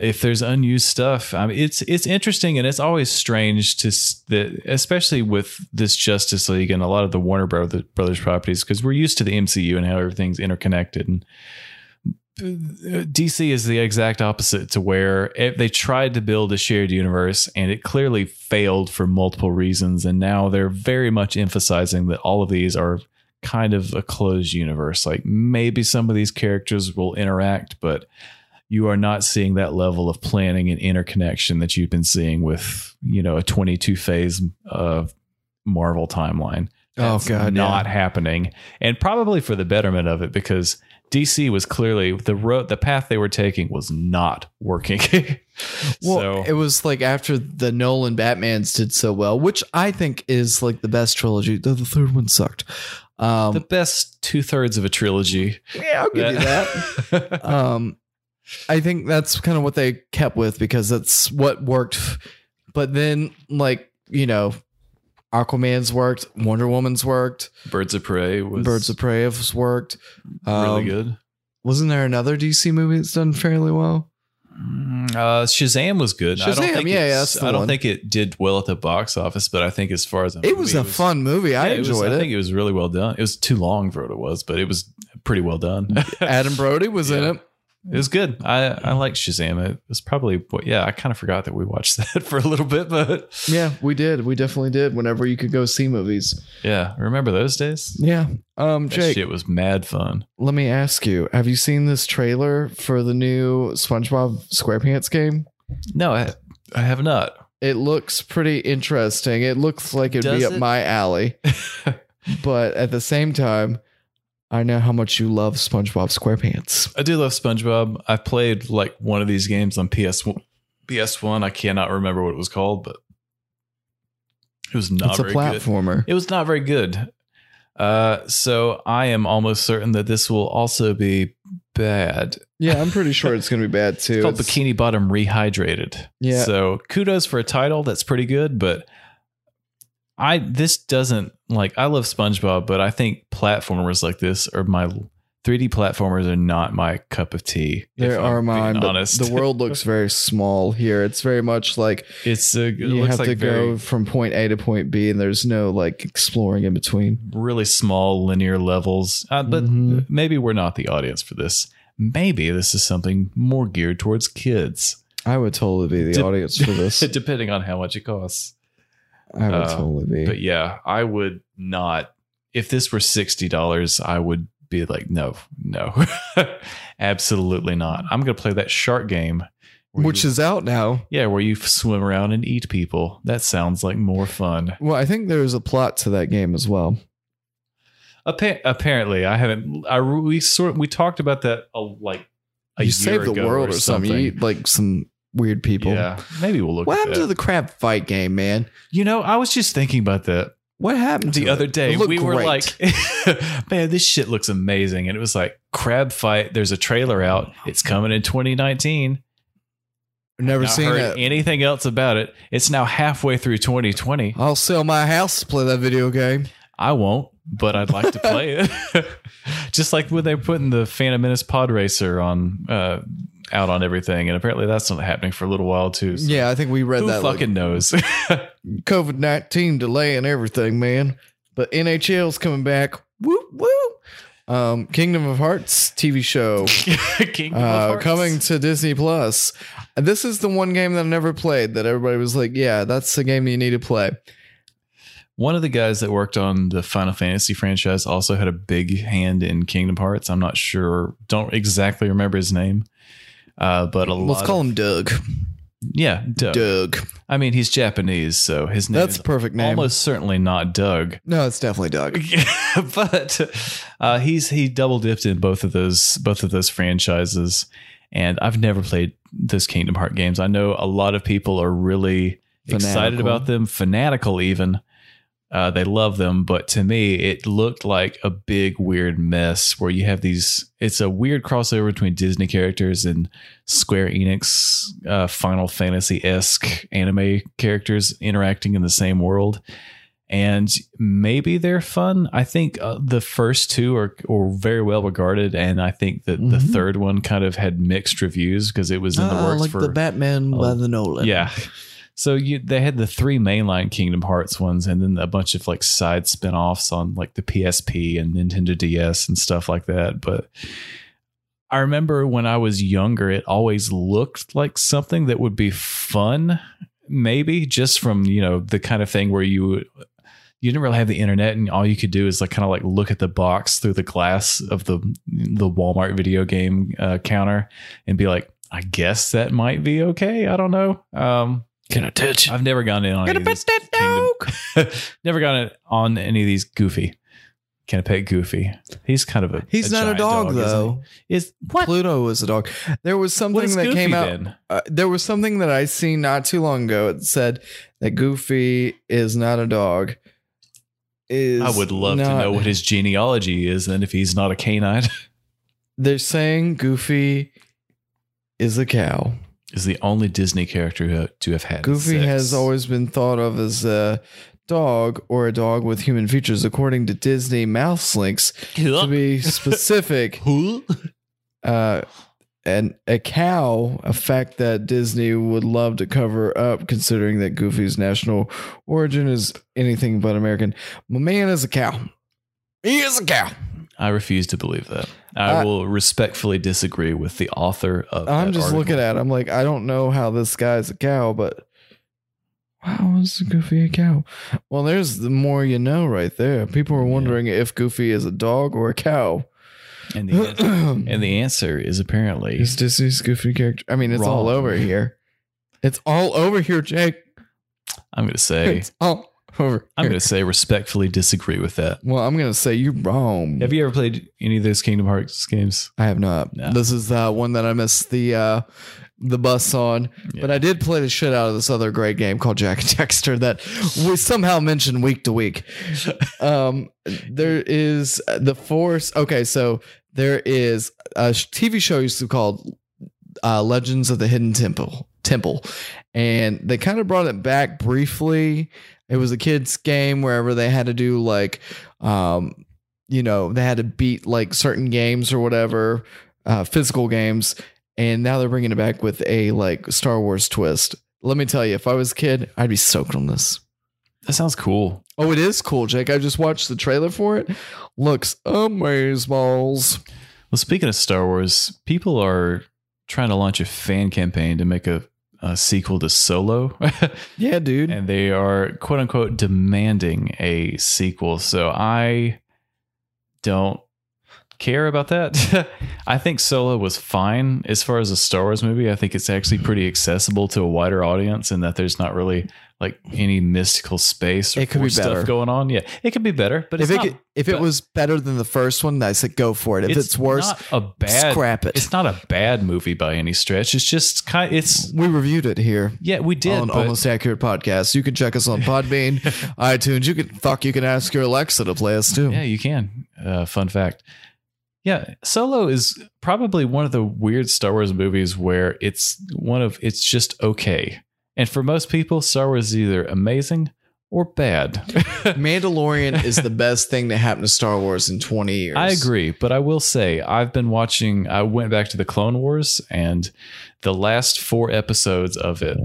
if there's unused stuff, I mean, it's it's interesting, and it's always strange to that, especially with this Justice League and a lot of the Warner Brothers, properties, because we're used to the MCU and how everything's interconnected, and uh, DC is the exact opposite to where it, they tried to build a shared universe and it clearly failed for multiple reasons. And now they're very much emphasizing that all of these are kind of a closed universe. Like maybe some of these characters will interact, but you are not seeing that level of planning and interconnection that you've been seeing with, you know, a 22 phase uh, Marvel timeline. Oh, God, not yeah. happening, and probably for the betterment of it because DC was clearly the road, the path they were taking was not working. Well, so it was like after the Nolan Batmans did so well, which I think is like the best trilogy. Though the third one sucked. Um, the best two thirds of a trilogy. yeah, I'll give you that. um, I think that's kind of what they kept with because that's what worked. But then, like you know, Aquaman's worked, Wonder Woman's worked, Birds of Prey was Birds of Prey has worked. really Um, good. Wasn't there another DC movie that's done fairly well? Mm, Uh, Shazam was good. I don't Shazam, think yeah, yeah, I don't one. think it did well at the box office, but I think as far as a It was movie, a fun movie. I yeah, was- enjoyed I think it was really well done. It was too long for what it was, but it was pretty well done. Adam Brody was in it. It was good. I I like Shazam. It was probably yeah. I kind of forgot that we watched that for a little bit, but Yeah, we did. We definitely did. Whenever you could go see movies. yeah. Remember those days? Yeah. Um, That Jake, shit was mad fun. let me ask you: Have you seen this trailer for the new SpongeBob SquarePants game? No, I I have not. It looks pretty interesting. It looks like it'd be Does up it? my alley, but at the same time, I know how much you love SpongeBob SquarePants. I do love SpongeBob. I played like one of these games on PS PS1. I cannot remember what it was called, but it was not it's a very good. platformer. It was not very good. Uh, so I am almost certain that this will also be bad. Yeah, I'm pretty sure it's going to be bad too. It's called It's- Bikini Bottom Rehydrated. Yeah. So kudos for a title that's pretty good, but I this doesn't like I love SpongeBob, but I think platformers like this are my 3D platformers are not my cup of tea. There I'm are being mine, honest. the world looks very small here. It's very much like it's a, it you have like to very, go from point A to point B, and there's no like exploring in between. really small linear levels. Uh, but Mhm. maybe we're not the audience for this. Maybe this is something more geared towards kids, I would totally be the Dep- audience for this. depending on how much it costs. I would uh, totally be. But yeah, I would not. If this were sixty dollars, I would be like, no, no, absolutely not. I'm gonna play that shark game, Which you- is out now. yeah, where you swim around and eat people. That sounds like more fun. Well, I think there's a plot to that game as well. Appa- apparently, I haven't. I we sort we talked about that a, like a you save the world or something. You eat like some weird people. Yeah, maybe we'll look. What at happened to the crab fight game, man? You know, I was just thinking about that What happened to the it? other day. It We were great. like, man, this shit looks amazing. And it was like, crab fight. There's a trailer out. It's coming in 2019. never seen it. anything else about it. It's now halfway through 2020. I'll sell my house to play that video game. I won't, but I'd like to play it. Just like when they're putting the Phantom Menace Pod Racer on uh, out on everything, and apparently that's not happening for a little while too. So Yeah, I think we read who that. like, fucking knows? COVID nineteen delay and everything, man. But NHL's coming back. Woo woo. Um, Kingdom of Hearts TV show Kingdom of uh, Hearts. coming to Disney Plus. This is the one game that I've never played that everybody was like, "Yeah, that's the game you need to play." One of the guys that worked on the Final Fantasy franchise also had a big hand in Kingdom Hearts. I'm not sure, don't exactly remember his name, uh, but a lot. Let's call of- him Doug. yeah, Doug. Doug. I mean, he's Japanese, so his name That's is a perfect name. almost certainly not Doug. No, it's definitely Doug. but uh, he's he double dipped in both of those both of those franchises, and I've never played those Kingdom Heart games. I know a lot of people are really excited about them, fanatical even. Uh, they love them, but to me, it looked like a big weird mess where you have these. It's a weird crossover between Disney characters and Square Enix uh, Final Fantasy esque anime characters interacting in the same world and maybe they're fun. I think uh, the first two are, are very well regarded, and I think that the Mhm. third one kind of had mixed reviews because it was in the Ah, works like for the Batman by the Nolan. yeah. So you they had the three mainline Kingdom Hearts ones, and then a bunch of like side spin-offs on like the PSP and Nintendo DS and stuff like that. But I remember when I was younger, it always looked like something that would be fun, maybe just from you know the kind of thing where you you didn't really have the internet and all you could do is like kind of like look at the box through the glass of the the Walmart video game uh, counter and be like, I guess that might be okay. I don't know. Um, Can I touch? I've never gone in on any of these Kingdom- never gone on any of these Goofy. Can I pet Goofy? He's kind of a. He's not a giant dog, though. Is what? Pluto is a dog. There was something What is that Goofy came out. then? Uh, there was something that I seen not too long ago. It said that Goofy is not a dog. Is I would love to not- know what his genealogy is, and if he's not a canine, They're saying Goofy is a cow. Is the only Disney character who- to have had. Goofy sex. has always been thought of as a dog or a dog with human features, according to Disney Mouse Links. To be specific, uh, and a cow, a fact that Disney would love to cover up, considering that Goofy's national origin is anything but American. My man is a cow. He is a cow. I refuse to believe that. I I- will respectfully disagree with the author of. I'm just article. looking at. it. I'm like, I don't know how this guy's a cow, but how is Goofy a cow? Well, there's the more you know right there. People are wondering if Goofy is a dog or a cow. and the answer, and the answer is apparently Is Disney's Goofy character? I mean, it's all over here. It's all over here, Jake. I'm going to say It's all over I'm here. going to say respectfully disagree with that. well, I'm gonna say you're wrong. Have you ever played any of those Kingdom Hearts games? I have not. No. This is uh, one that I missed the uh, the bus on, but I did play the shit out of this other great game called Jack and Dexter that we somehow mention week to week. Um, there is the Force. Okay, so there is a TV show used to called uh, Legends of the Hidden Temple. Temple, and they kind of brought it back briefly. It was a kids' game wherever they had to do like, um, you know, they had to beat like certain games or whatever, uh, physical games, and now they're bringing it back with a like Star Wars twist. Let me tell you, if I was a kid, I'd be soaked on this. That sounds cool. Oh, it is cool, Jake. I just watched the trailer for it. Looks amazeballs. Well, speaking of Star Wars, people are trying to launch a fan campaign to make a, a sequel to Solo. Yeah, dude. and they are quote unquote demanding a sequel. So I don't care about that. I think Solo was fine as far as a Star Wars movie. I think it's actually pretty accessible to a wider audience and that there's not really like any mystical space or It could be force stuff going on. Yeah, it could be better, but if it's it could- if it was better than the first one, I said go for it. If it's, worse, a bad scrap it. It's not a bad movie by any stretch. It's just kind. Of, It's we reviewed it here. yeah, we did. on but- Almost Accurate Podcast. You can check us on Podbean, iTunes. You can fuck. You can ask your Alexa to play us too. Yeah, you can. Uh, fun fact. Yeah, Solo is probably one of the weird Star Wars movies where it's one of it's just okay. And for most people, Star Wars is either amazing or bad. Mandalorian is the best thing that happened to Star Wars in 20 years. I agree, but I will say I've been watching. I went back to the Clone Wars, and the last four episodes of it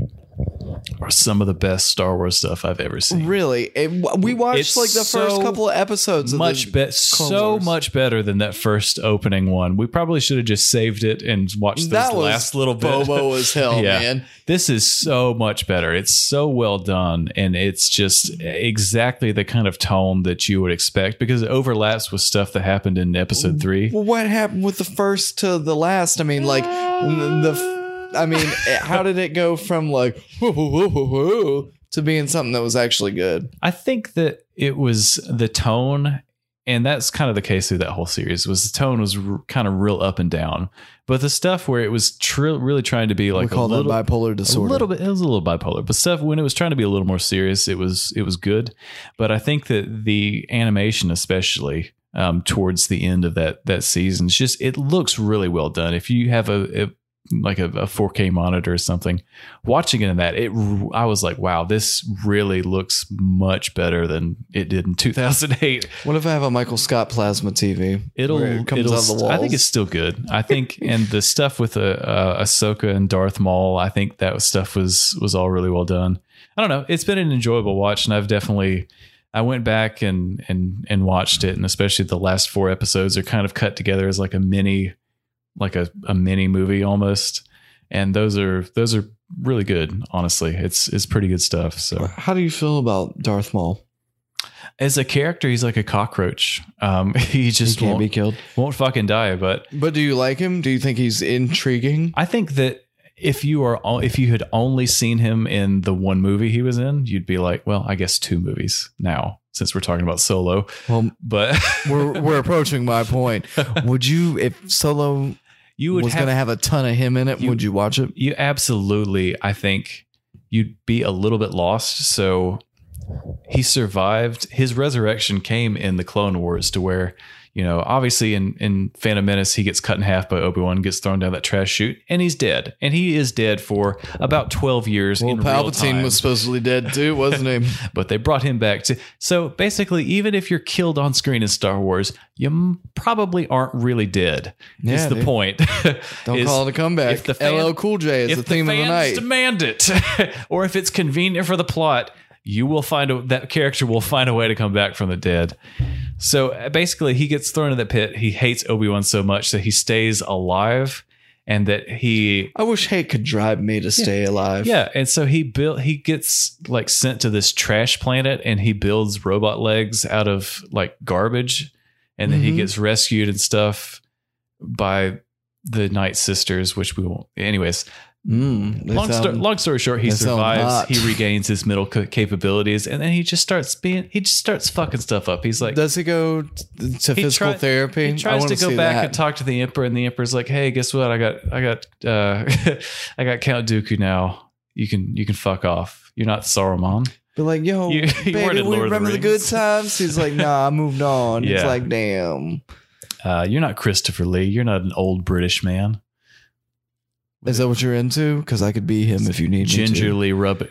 are some of the best Star Wars stuff I've ever seen. Really, It- we watched It's like the first couple of episodes. Much better, so Wars. much better than that first opening one. We probably should have just saved it and watched That last little bit. Bobo as hell, Yeah. man. This is so much better. It's so well done, and it's just exactly the kind of tone that you would expect because it overlaps with stuff that happened in episode three. Well, what happened with the first to the last? I mean, like the. I mean, how did it go from like to being something that was actually good? I think that it was the tone, and that's kind of the case through that whole series. Was the tone was r- kind of real up and down, but the stuff where it was tr- really trying to be like we call a little, that bipolar disorder. A little bit. It was a little bipolar, but stuff when it was trying to be a little more serious, it was it was good. But I think that the animation, especially um, towards the end of that that season, it's just it looks really well done. If you have a, a like a, a 4K monitor or something, watching it in that, it I was like, wow, this really looks much better than it did in 2008. What if I have a Michael Scott plasma TV? It'll, it comes it'll out the walls. I think it's still good. I think, and the stuff with uh, uh, Ahsoka and Darth Maul, I think that stuff was was all really well done. I don't know. It's been an enjoyable watch, and I've definitely. I went back and and and watched it, and especially the last four episodes are kind of cut together as like a mini, like a, a mini movie almost, and those are those are really good. Honestly, it's it's pretty good stuff. So How do you feel about Darth Maul? as a character, he's like a cockroach. Um, he He just can't won't, be killed. won't fucking die, but But do you like him? Do you think he's intriguing? I think that if you are if you had only seen him in the one movie he was in, you'd be like, well, I guess two movies now since we're talking about Solo. Well, But we're we're approaching my point. Would you, if Solo you would was have, to have a ton of him in it, You- would you watch it? you absolutely I think you'd be a little bit lost. So he survived. His resurrection came in the Clone Wars to where, you know, obviously in, in Phantom Menace, he gets cut in half by Obi-Wan, gets thrown down that trash chute, and he's dead. And he is dead for about 12 years Well, in real Palpatine was supposedly dead too, wasn't he? but they brought him back to. So basically, even if you're killed on screen in Star Wars, you m- probably aren't really dead. Yeah, is the dude. point? Don't call it a comeback. if the fan- LL Cool J is the theme of the night. demand it, or if it's convenient for the plot, you will find a, that character will find a way to come back from the dead. So basically, he gets thrown in the pit. He hates Obi Wan so much that he stays alive, and that he I wish hate could drive me to stay alive. yeah, and so he built he gets like sent to this trash planet and he builds robot legs out of like garbage and then he Mhm. gets rescued and stuff by the Night Sisters, which we won't anyways. Mm, long, sto- long story short, he survives. He regains his middle ca- capabilities, and then he just starts being. He just starts fucking stuff up. He's like, Does he go to physical try- therapy? He tries wanna go back that. and talk to the emperor, and the emperor's like, "Hey, guess what? I got, I got, uh, I got Count Dooku now. You can, you can fuck off. You're not Saruman." Be like, yo, You- you baby, we of the remember the, good times. He's like, nah, I moved on. He's Yeah. like, damn. Uh, you're not Christopher Lee. You're not an old British man. Is that what you're into? Because I could be him if you need me to. Gingerly rub,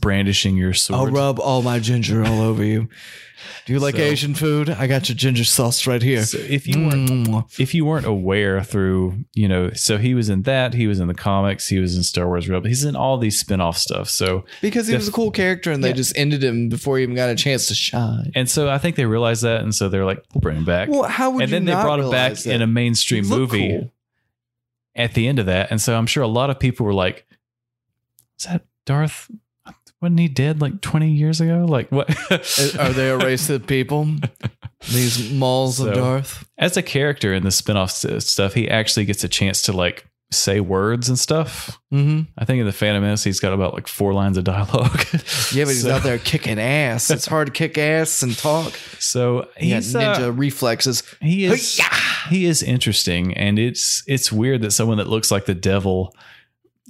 brandishing your sword. I'll rub all my ginger all over you. Do you like So- Asian food? I got your ginger sauce right here. So if you weren't Mm. if you weren't aware through you know so he was in that he was in the comics he was in star wars rebel he's in all these spin-off stuff so Because he was a cool character and they Yeah. just ended him before he even got a chance to shine. and so i think they realized that and so they're like we'll bring him back Well, how would and you then they not brought him back realize that? in a mainstream He looked movie cool. At the end of that and so i'm sure a lot of people were like is that darth wasn't he dead like 20 years ago like what Are they a race of people? These malls So- of Darth? as a character in the spin-off stuff he actually gets a chance to like say words and stuff Mm-hmm. I think in the Phantom Menace, he's got about like four lines of dialogue. Yeah, but he's so, out there kicking ass. It's hard to kick ass and talk. So He got ninja uh, reflexes. he is he is interesting, and it's it's weird that someone that looks like the devil.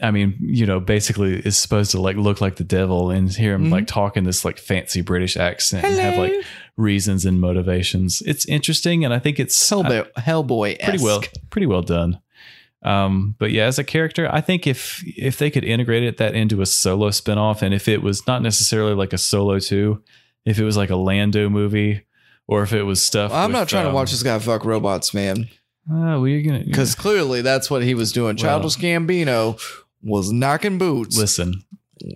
I mean, you know, basically is supposed to like look like the devil and hear him Mhm. like talking this like fancy British accent and have like reasons and motivations. It's interesting, and I think it's Hellboy, Hellboy pretty well pretty well done um but yeah as a character i think if if they could integrate it that into a solo spin-off and if it was not necessarily like a solo 2 if it was like a lando movie or if it was stuff I'm with, not trying um, to watch this guy fuck robots, man. oh well, you're gonna Because clearly that's what he was doing. Well- Childish Gambino was knocking boots. listen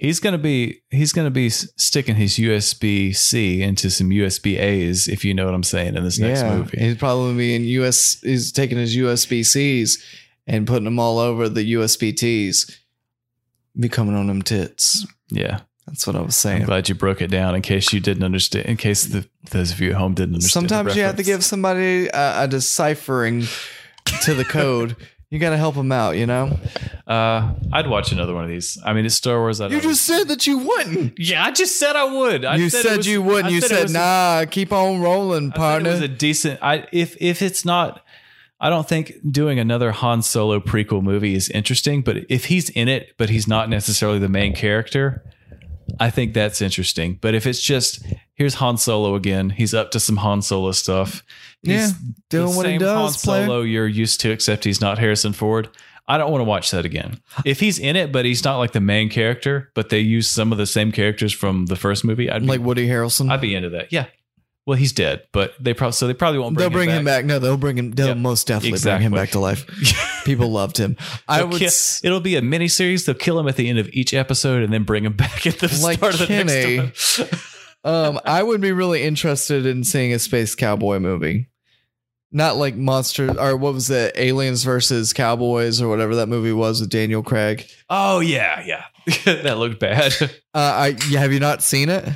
he's gonna be he's gonna be sticking his usb c into some usb a's if you know what i'm saying in this next yeah, movie he's probably be in US. He's taking his USB Cs and putting them all over the USBTs, Be coming on them tits. yeah That's what I was saying. i'm glad you broke it down in case you didn't understand in case the those of you at home didn't understand Sometimes you have to give somebody a, a deciphering to the code. You got to help them out, you know. Uh, I'd watch another one of these. I mean, it's Star Wars. I You just said that you wouldn't. yeah, I just said I would. I you said, said, was- you wouldn't. I You it said, was a- nah, keep on rolling, partner. it was a decent. I if if it's not, I don't think doing another Han Solo prequel movie is interesting. But if he's in it, but he's not necessarily the main character, I think that's interesting. But if it's just here's Han Solo again, he's up to some Han Solo stuff. Yeah, doing the what he same does, Han player. Solo you're used to, except he's not Harrison Ford. I don't want to watch that again. If he's in it, but he's not like the main character, but they use some of the same characters from the first movie, I'd be, like Woody Harrelson. I'd be into that. Yeah. Well, he's dead, but they probably so they probably won't bring they'll bring him him back. No, they'll bring him. They'll Yeah, most definitely exactly. bring him back to life. People loved him. I would kill- s- it'll be a mini series. They'll kill him at the end of each episode and then bring him back at the Like start of the next one. um, I would be really interested in seeing a space cowboy movie. Not like monster or what was it, Aliens versus Cowboys or whatever that movie was with Daniel Craig. oh yeah, yeah. that looked bad. Uh, I yeah, have you not seen it?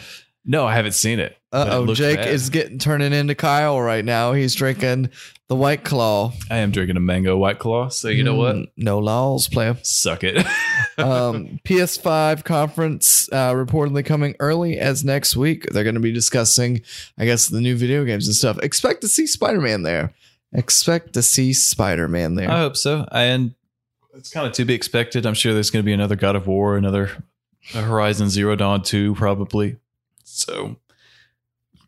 No, I haven't seen it. Uh oh, Jake bad. is getting turning into Kyle right now. He's drinking the White Claw. I am drinking a mango white claw. So you know what? Mm, No laws, player. Suck it. um, PS5 conference uh, reportedly coming early as next week. They're going to be discussing, I guess, the new video games and stuff. Expect to see Spider Man there. Expect to see Spider Man there. I hope so. And it's kind of to be expected. I'm sure there's going to be another God of War, another Horizon Zero Dawn 2, probably. So,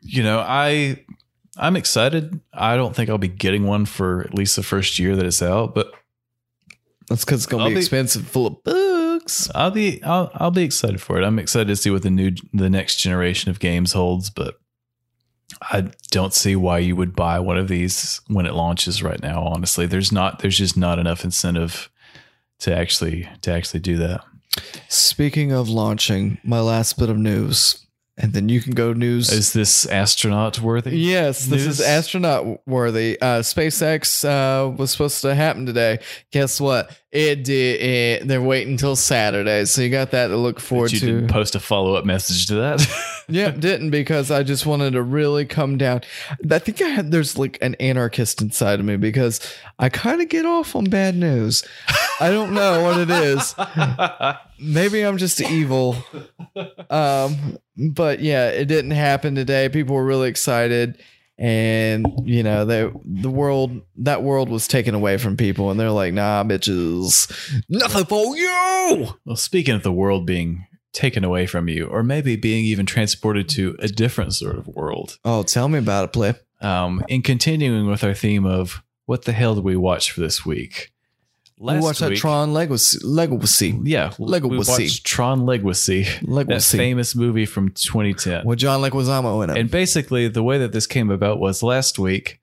you know, I I'm excited. I don't think I'll be getting one for at least the first year that it's out, but That's because it's going to I'll be be- expensive, full of books. I'll be I'll I'll be excited for it. I'm excited to see what the new the next generation of games holds, but I don't see why you would buy one of these when it launches right now. Honestly, there's not there's just not enough incentive to actually to actually do that. Speaking of launching, my last bit of news and then you can go news. Is this astronaut worthy? Yes, this News? is astronaut worthy. Uh, SpaceX uh, was supposed to happen today. Guess what? It did. It, they're waiting until Saturday, so you got that to look forward But you to. didn't post a follow up message to that. Yep, didn't because I just wanted to really come down. I think I had there's like an anarchist inside of me because I kind of get off on bad news. I don't know what it is. Maybe I'm just evil. Um, but yeah, it didn't happen today. People were really excited. And you know, they the world that world was taken away from people, and they're like, "Nah, bitches, nothing for you." Well, speaking of the world being taken away from you, or maybe being even transported to a different sort of world, Oh, tell me about it, play. um, in continuing with our theme of what the hell did we watch for this week? We watched that Tron Legacy. Legacy. Yeah, Lego we watched Tron Legacy, that famous movie from 2010. with John Leguizamo in it. And basically, the way that this came about was last week.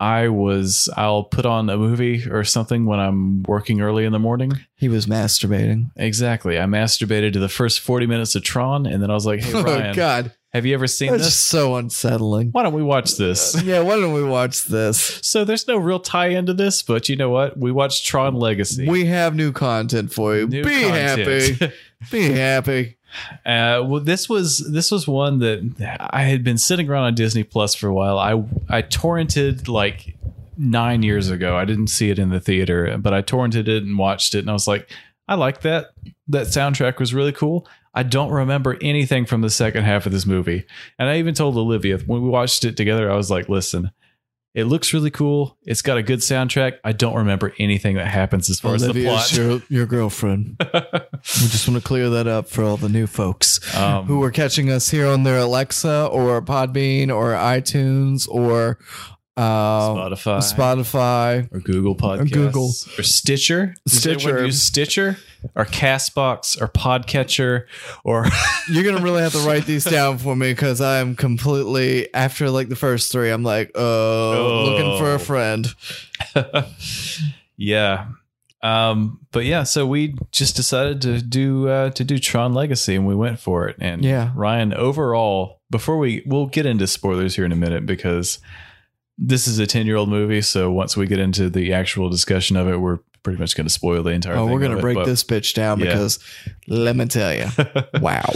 I was I'll put on a movie or something when I'm working early in the morning. he was masturbating. Exactly. I masturbated to the first 40 minutes of Tron, and then I was like, "Hey oh, Ryan, oh God, have you ever seen that's this? so unsettling. Why don't we watch this?" yeah, why don't we watch this? So there's no real tie into this, but you know what? We watched Tron Legacy. We have new content for you. New Be content. happy. Be happy. Uh, well, this was this was one that I had been sitting around on Disney Plus for a while. I I torrented like nine years ago. I didn't see it in the theater, but I torrented it and watched it, and I was like, I like that. That soundtrack was really cool. I don't remember anything from the second half of this movie, and I even told Olivia when we watched it together. I was like, listen. It looks really cool. It's got a good soundtrack. I don't remember anything that happens as far as the plot. your, your girlfriend. we just want to clear that up for all the new folks Um, who are catching us here on their Alexa or Podbean or iTunes or uh, Spotify. Spotify. or Google Podcasts, Google. or Stitcher. Stitcher. use Stitcher or Castbox or Podcatcher or You're gonna really have to write these down for me because I am completely after like the first three. I'm like, oh, looking for Oh. a friend. yeah. Um, but yeah, so we just decided to do uh, to do Tron Legacy, and we went for it. And Yeah. Ryan, overall, before we we'll get into spoilers here in a minute because this is a ten year old movie. So once we get into the actual discussion of it, we're pretty much going to spoil the entire. Oh, we're gonna break but- this bitch down Yeah. because let me tell you, wow.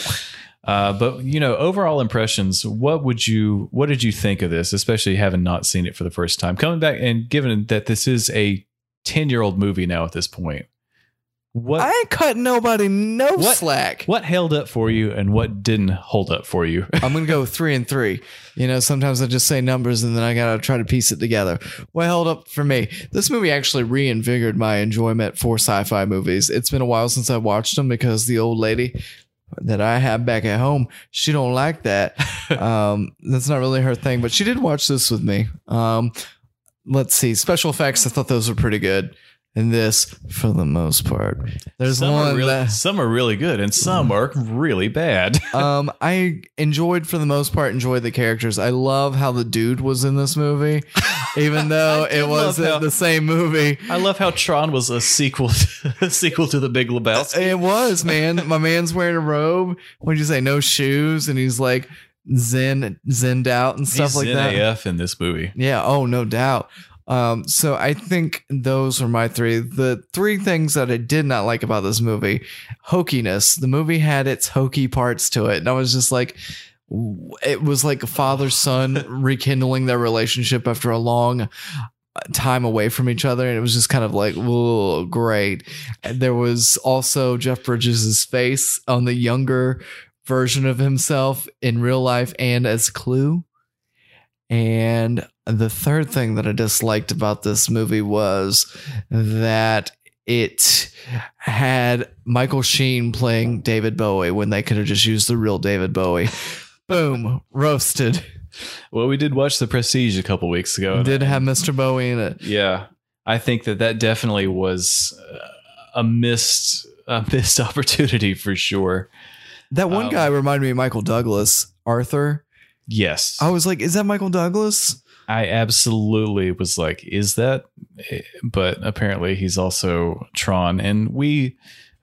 Uh, but you know, overall impressions. What would you? What did you think of this, especially having not seen it for the first time? Coming back and given that this is a ten-year-old movie now at this point, what I ain't cutting nobody no What? slack. what held up for you and what didn't hold up for you? I'm gonna go three and three. You know, sometimes I just say numbers and then I gotta try to piece it together. What held up for me? This movie actually reinvigorated my enjoyment for sci-fi movies. It's been a while since I watched them because the old lady that I have back at home, she don't like that. um, that's not really her thing, but she did watch this with me. Um, let's see, special effects. I thought those were pretty good. In this, for the most part, there's some, are one really, that some are really good and some are really bad. um, I enjoyed for the most part enjoyed the characters. I love how the dude was in this movie, even though it wasn't how- the same movie. I love how Tron was a sequel, a sequel to The Big Lebowski. It was man. My man's wearing a robe. What did you say? No shoes, and he's like zen, zenned out and stuff He's like that. NAF in this movie. Yeah. Oh, no doubt. Um, so I think those are my three. The three things that I did not like about this movie, hokiness. The movie had its hokey parts to it, and I was just like, it was like a father son rekindling their relationship after a long uh, time away from each other, and it was just kind of like, whoa, great. And there was also Jeff Bridges' face on the younger version of himself in real life and as Clu. And the third thing that I disliked about this movie was that it had Michael Sheen playing David Bowie when they could have just used the real David Bowie. Boom, roasted. Well, we did watch The Prestige a couple weeks ago. Did have Mr. Bowie in it. Yeah, I think that that definitely was uh, a missed a missed opportunity for sure. That one Um, guy reminded me of Michael Douglas, Arthur. Yes, I was like, is that Michael Douglas? I absolutely was like, is that? But apparently, he's also Tron, and we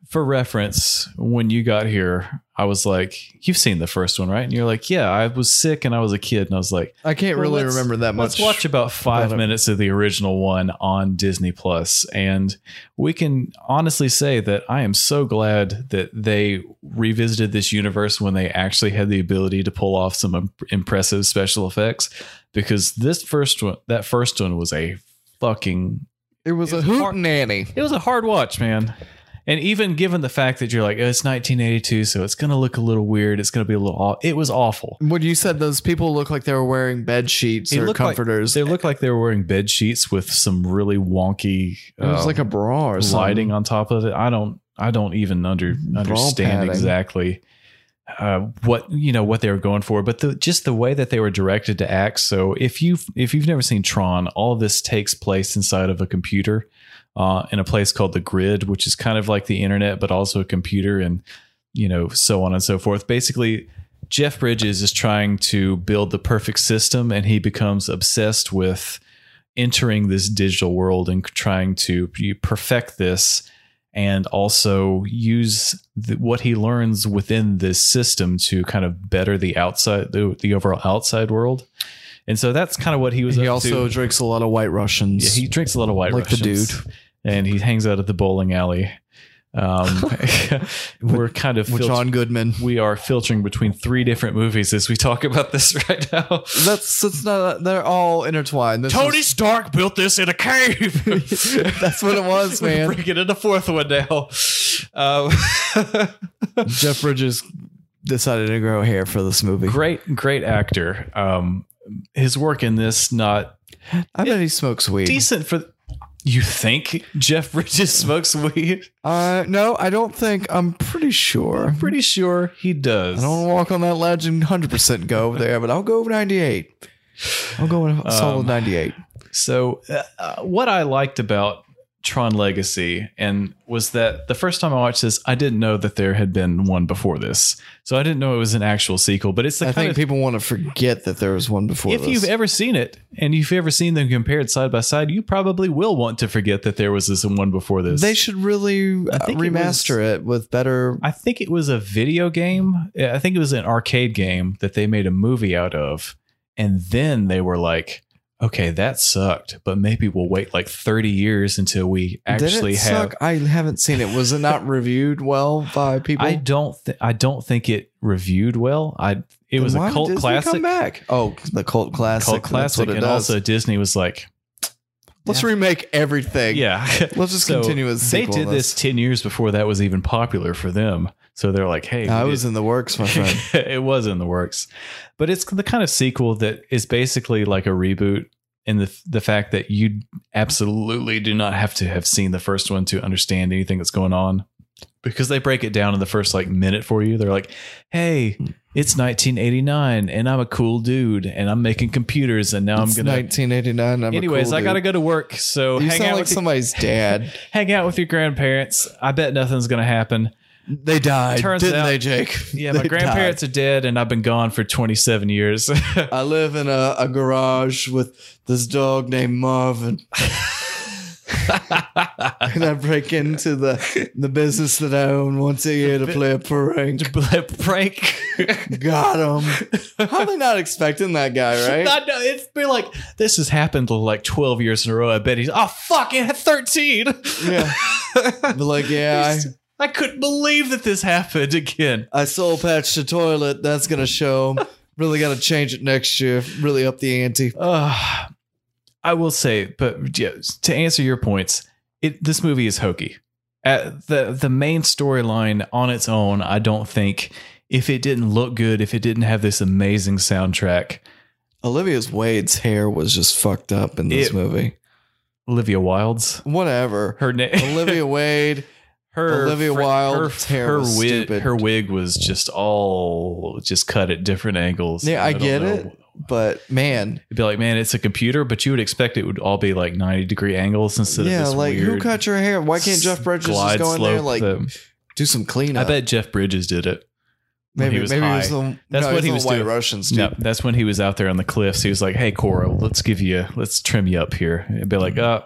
for reference, when you got here, I was like, "You've seen the first one, right?" And you're like, "Yeah, I was sick and I was a kid." And I was like, I can't Well, really remember that much. Let's watch about five about minutes of the original one on Disney Plus, and we can honestly say that I am so glad that they revisited this universe when they actually had the ability to pull off some im- impressive special effects. Because this first one, that first one, was a fucking It was It a was hoot hard- nanny. it was a hard watch, man. And even given the fact that you're like, oh, it's 1982, so it's going to look a little weird. It's going to be a little. Aw-. It was awful. When you said those people look like they were wearing bed sheets It or looked like- comforters, they looked like they were wearing bed sheets with some really wonky. it was um, like a bra or something. lighting on top of it. I don't. I don't even under understand exactly uh, what you know what they were going for, but the, just the way that they were directed to act. So if you if you've never seen Tron, all of this takes place inside of a computer uh, in a place called the Grid, which is kind of like the internet, but also a computer, and you know so on and so forth. Basically. Jeff Bridges is trying to build the perfect system and he becomes obsessed with entering this digital world and trying to perfect this and also use the, what he learns within this system to kind of better the outside the, the overall outside world and so that's kind of what he was He also to. drinks a lot of white Russians. Yeah, he drinks a lot of white Russians. Like the dude. and he hangs out at the bowling alley um, we're kind of filter- John Goodman. we are filtering between three different movies as we talk about this right now That's that's not. They're all intertwined. This is- Stark built this in a cave. That's what it was, We're man. bringing in a fourth one now. Um, Jeff Bridges decided to grow hair for this movie. great, great actor. Um, his work in this not I bet he smokes weed. decent for. You think Jeff Bridges smokes weed? Uh, no, I don't think. I'm pretty sure. I'm pretty sure he does. I don't want to walk on that ledge and 100% go over there, but I'll go over 98. I'll go in a solid Um, 98. So, uh, uh, what I liked about Tron Legacy and was that the first time I watched this, I didn't know that there had been one before this. So I didn't know it was an actual sequel. But it's the I kind think of people want to forget that there was one before if this. you've ever seen it and you've ever seen them compared side by side, you probably will want to forget that there was this one before this. they should really uh, think it remaster it, with better. I think it was a video game. I think it was an arcade game that they made a movie out of. And then they were like, okay, that sucked, but maybe we'll wait like 30 years until we actually Did it have. suck? I haven't seen it. Was it not reviewed well by people? I don't. Th- I don't think it reviewed well. I. It was Then why a cult classic. Come back. Oh, the cult classic. Cult classic, and does. also Disney was like, Let's remake everything. yeah, Let's just So continue as They did this ten years before that was even popular for them. So they're like, hey, I was did- in the works, my friend. it was in the works, but it's the kind of sequel that is basically like a reboot in the the fact that you absolutely do not have to have seen the first one to understand anything that's going on because they break it down in the first like minute for you. They're like, "Hey, hmm. it's 1989 and I'm a cool dude and I'm making computers and now It's I'm going to 1989. I'm Anyways, cool I got to dude. go to work, so You hang sound out like with your- somebody's dad. hang out with your grandparents. I bet nothing's going to happen. They died, Turns didn't out- they, Jake? Yeah, my grandparents are dead and I've been gone for 27 years. I live in a, a garage with this dog named Marvin. and I break into the the business that I own once a year to play a prank. prank. Got him. Probably not expecting that guy, right? It's been like this has happened like 12 years in a row. I bet he's oh fuck it, 13. yeah. But like, yeah, I, I couldn't believe that this happened again. I soul patched the toilet. That's gonna show. Really got to change it next year. Really up the ante. Uh, I will say, but yeah, to answer your points, it this movie is hokey. At the the main storyline on its own, I don't think if it didn't look good, if it didn't have this amazing soundtrack, Olivia's Wade's hair was just fucked up in this It- movie. Olivia Wilde's Whatever. her name, Olivia Wade. Her Olivia fr- Wilde's her, her wig, stupid. her wig was just all just cut at different angles. Yeah, I don't get know. it. But man, It'd be like, man, it's a computer, but you would expect it would all be like ninety degree angles instead yeah, of this like who cut your hair? Why can't Jeff Bridges just go in there like that- do some cleanup? I bet Jeff Bridges did it. Maybe he was maybe high. it was the, That's no, what he was White doing. Russians too. No, that's when he was out there on the cliffs. He was like, "Hey, Quorra, let's give you, let's trim you up here." It'd be like, "Oh,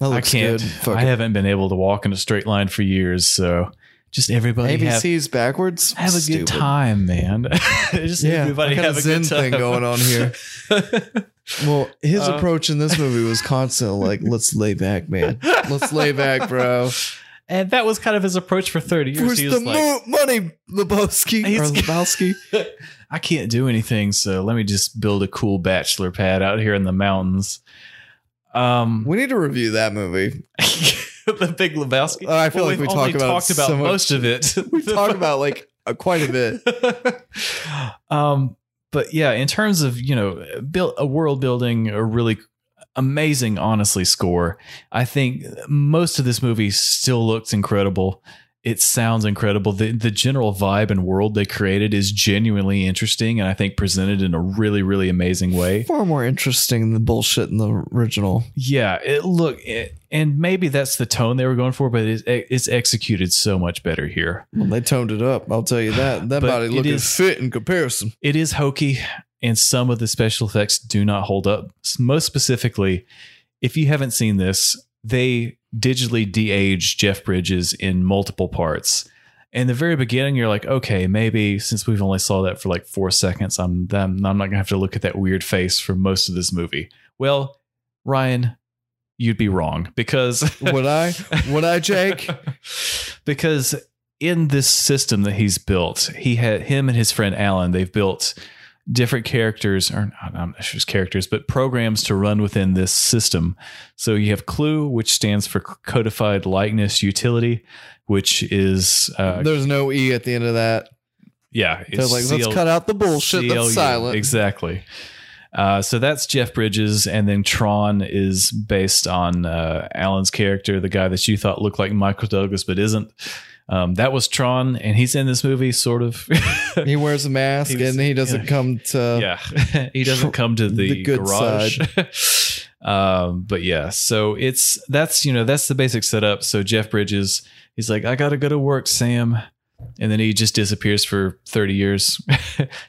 That I can't. good. I it. haven't been able to walk in a straight line for years, so just everybody have, ABC's backwards. have a Stupid. good time, man. just Yeah, everybody have a good Zen time thing going on here. Well, his Uh, approach in this movie was constant, like, let's lay back, man. Let's lay back, bro. And that was kind of his approach for 30 years. Where's he the like, mo- money, Lebowski? Or Lebowski? I can't do anything, so let me just build a cool bachelor pad out here in the mountains. Um, We need to review that movie. the Big Lebowski. Oh, I feel like we've talk about talked about so much- most of it. We talk about, like, uh, quite a bit. um, but yeah, in terms of you know, build a world building, a really amazing, honestly, score. I think most of this movie still looks incredible. It sounds incredible. The the general vibe and world they created is genuinely interesting, and I think presented in a really, really amazing way. Far more interesting than the bullshit in the original. Yeah, it look, it, and maybe that's the tone they were going for, but it's, it's executed so much better here. Well, they toned it up. I'll tell you that. That body looking is- fit in comparison. It is hokey, and some of the special effects do not hold up. Most specifically, if you haven't seen this, they digitally de-aged Jeff Bridges in multiple parts. In the very beginning, you're like, okay, maybe since we've only saw that for like four seconds, I'm I'm not gonna have to look at that weird face for most of this movie. Well, Ryan, you'd be wrong because Would I? Would I, Jake? because in this system that he's built, he had him and his friend Alan. They've built different characters, or not, not just characters, but programs to run within this system. So you have Clu, which stands for Codified Likeness Utility, which is uh, There's no E at the end of that. yeah, They're it's like, let's cut out the bullshit CLU. that's silent. Exactly. Uh, so that's Jeff Bridges, and then Tron is based on uh, Alan's character, the guy that you thought looked like Michael Douglas but isn't. Um, that was Tron, and he's in this movie, sort of. He wears a mask was- and he doesn't yeah. come to. yeah, he doesn't come to the, The good garage. um, but yeah, so it's that's you know that's the basic setup. So Jeff Bridges, he's like, I gotta go to work, Sam, and then he just disappears for thirty years.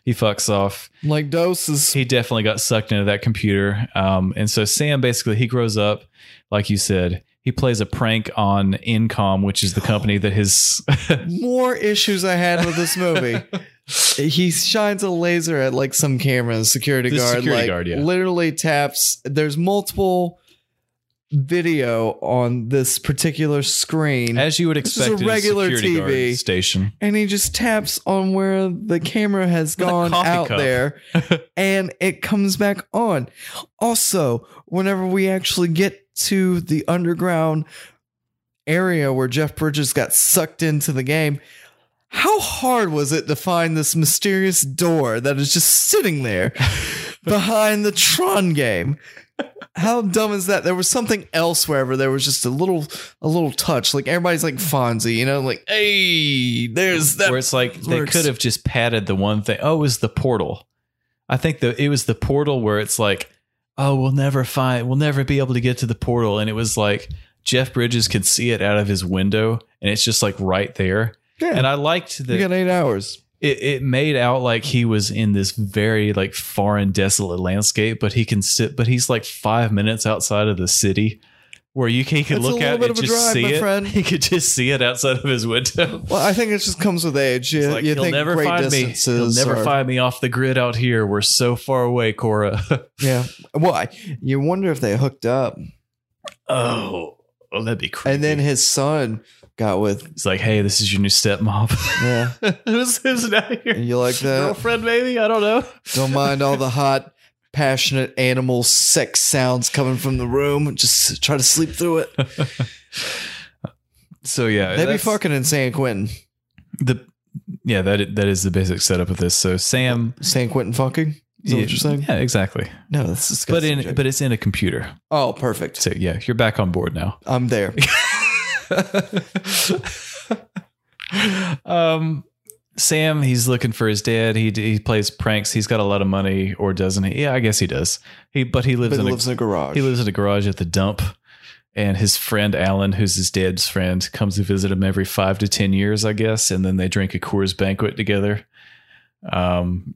he fucks off Like doses. he definitely got sucked into that computer. Um, and so Sam basically he grows up, like you said, he plays a prank on ENCOM, which is the company that his More issues I had with this movie. he shines a laser at like some camera, security The guard, security like guard, yeah. literally taps. There's multiple video on this particular screen. as you would expect a regular TV. station. and he just taps on where the camera has With gone out cup. there and it comes back on. Also, whenever we actually get to the underground area where Jeff Bridges got sucked into the game, how hard was it to find this mysterious door that is just sitting there behind the Tron game? How dumb is that? There was something else wherever there was just a little a little touch. Like everybody's like Fonzie, you know, like, hey, there's that Where it's like they could have just padded the one thing. Oh, it was the portal. I think the it was the portal where it's like, oh, we'll never find, we'll never be able to get to the portal, and it was like Jeff Bridges could see it out of his window, and it's just like right there. Yeah. And I liked that You got eight hours. it, it made out like he was in this very like foreign desolate landscape but he can sit but he's like five minutes outside of the city where you can, he could It's look little at bit it and just drive, see it friend. he could just see it outside of his window Well, I think it just comes with age. You, like, you he'll think never great find me he'll never are- find me off the grid out here we're so far away Quorra Yeah. Well, I, you wonder if they hooked up, oh oh that'd be creepy and then his son got with. it's like hey this is your new stepmom Yeah. who's, who's now And you like that? girlfriend maybe i don't know Don't mind all the hot, passionate animal sex sounds coming from the room. Just try to sleep through it. so yeah They be fucking in San Quentin. the yeah that that is the basic setup of this. So Sam, San Quentin fucking. Is yeah, what you're saying? Yeah, exactly. No, that's disgusting. But in but it's in a computer. oh, perfect. So yeah, you're back on board now. I'm there. um, Sam, he's looking for his dad. He he plays pranks. He's got a lot of money, or doesn't he? Yeah, I guess he does. He but he lives But in he a, lives in a garage. he lives in a garage at the dump. And his friend Alan, who's his dad's friend, comes to visit him every five to ten years, I guess, and then they drink a Coors banquet together. Um,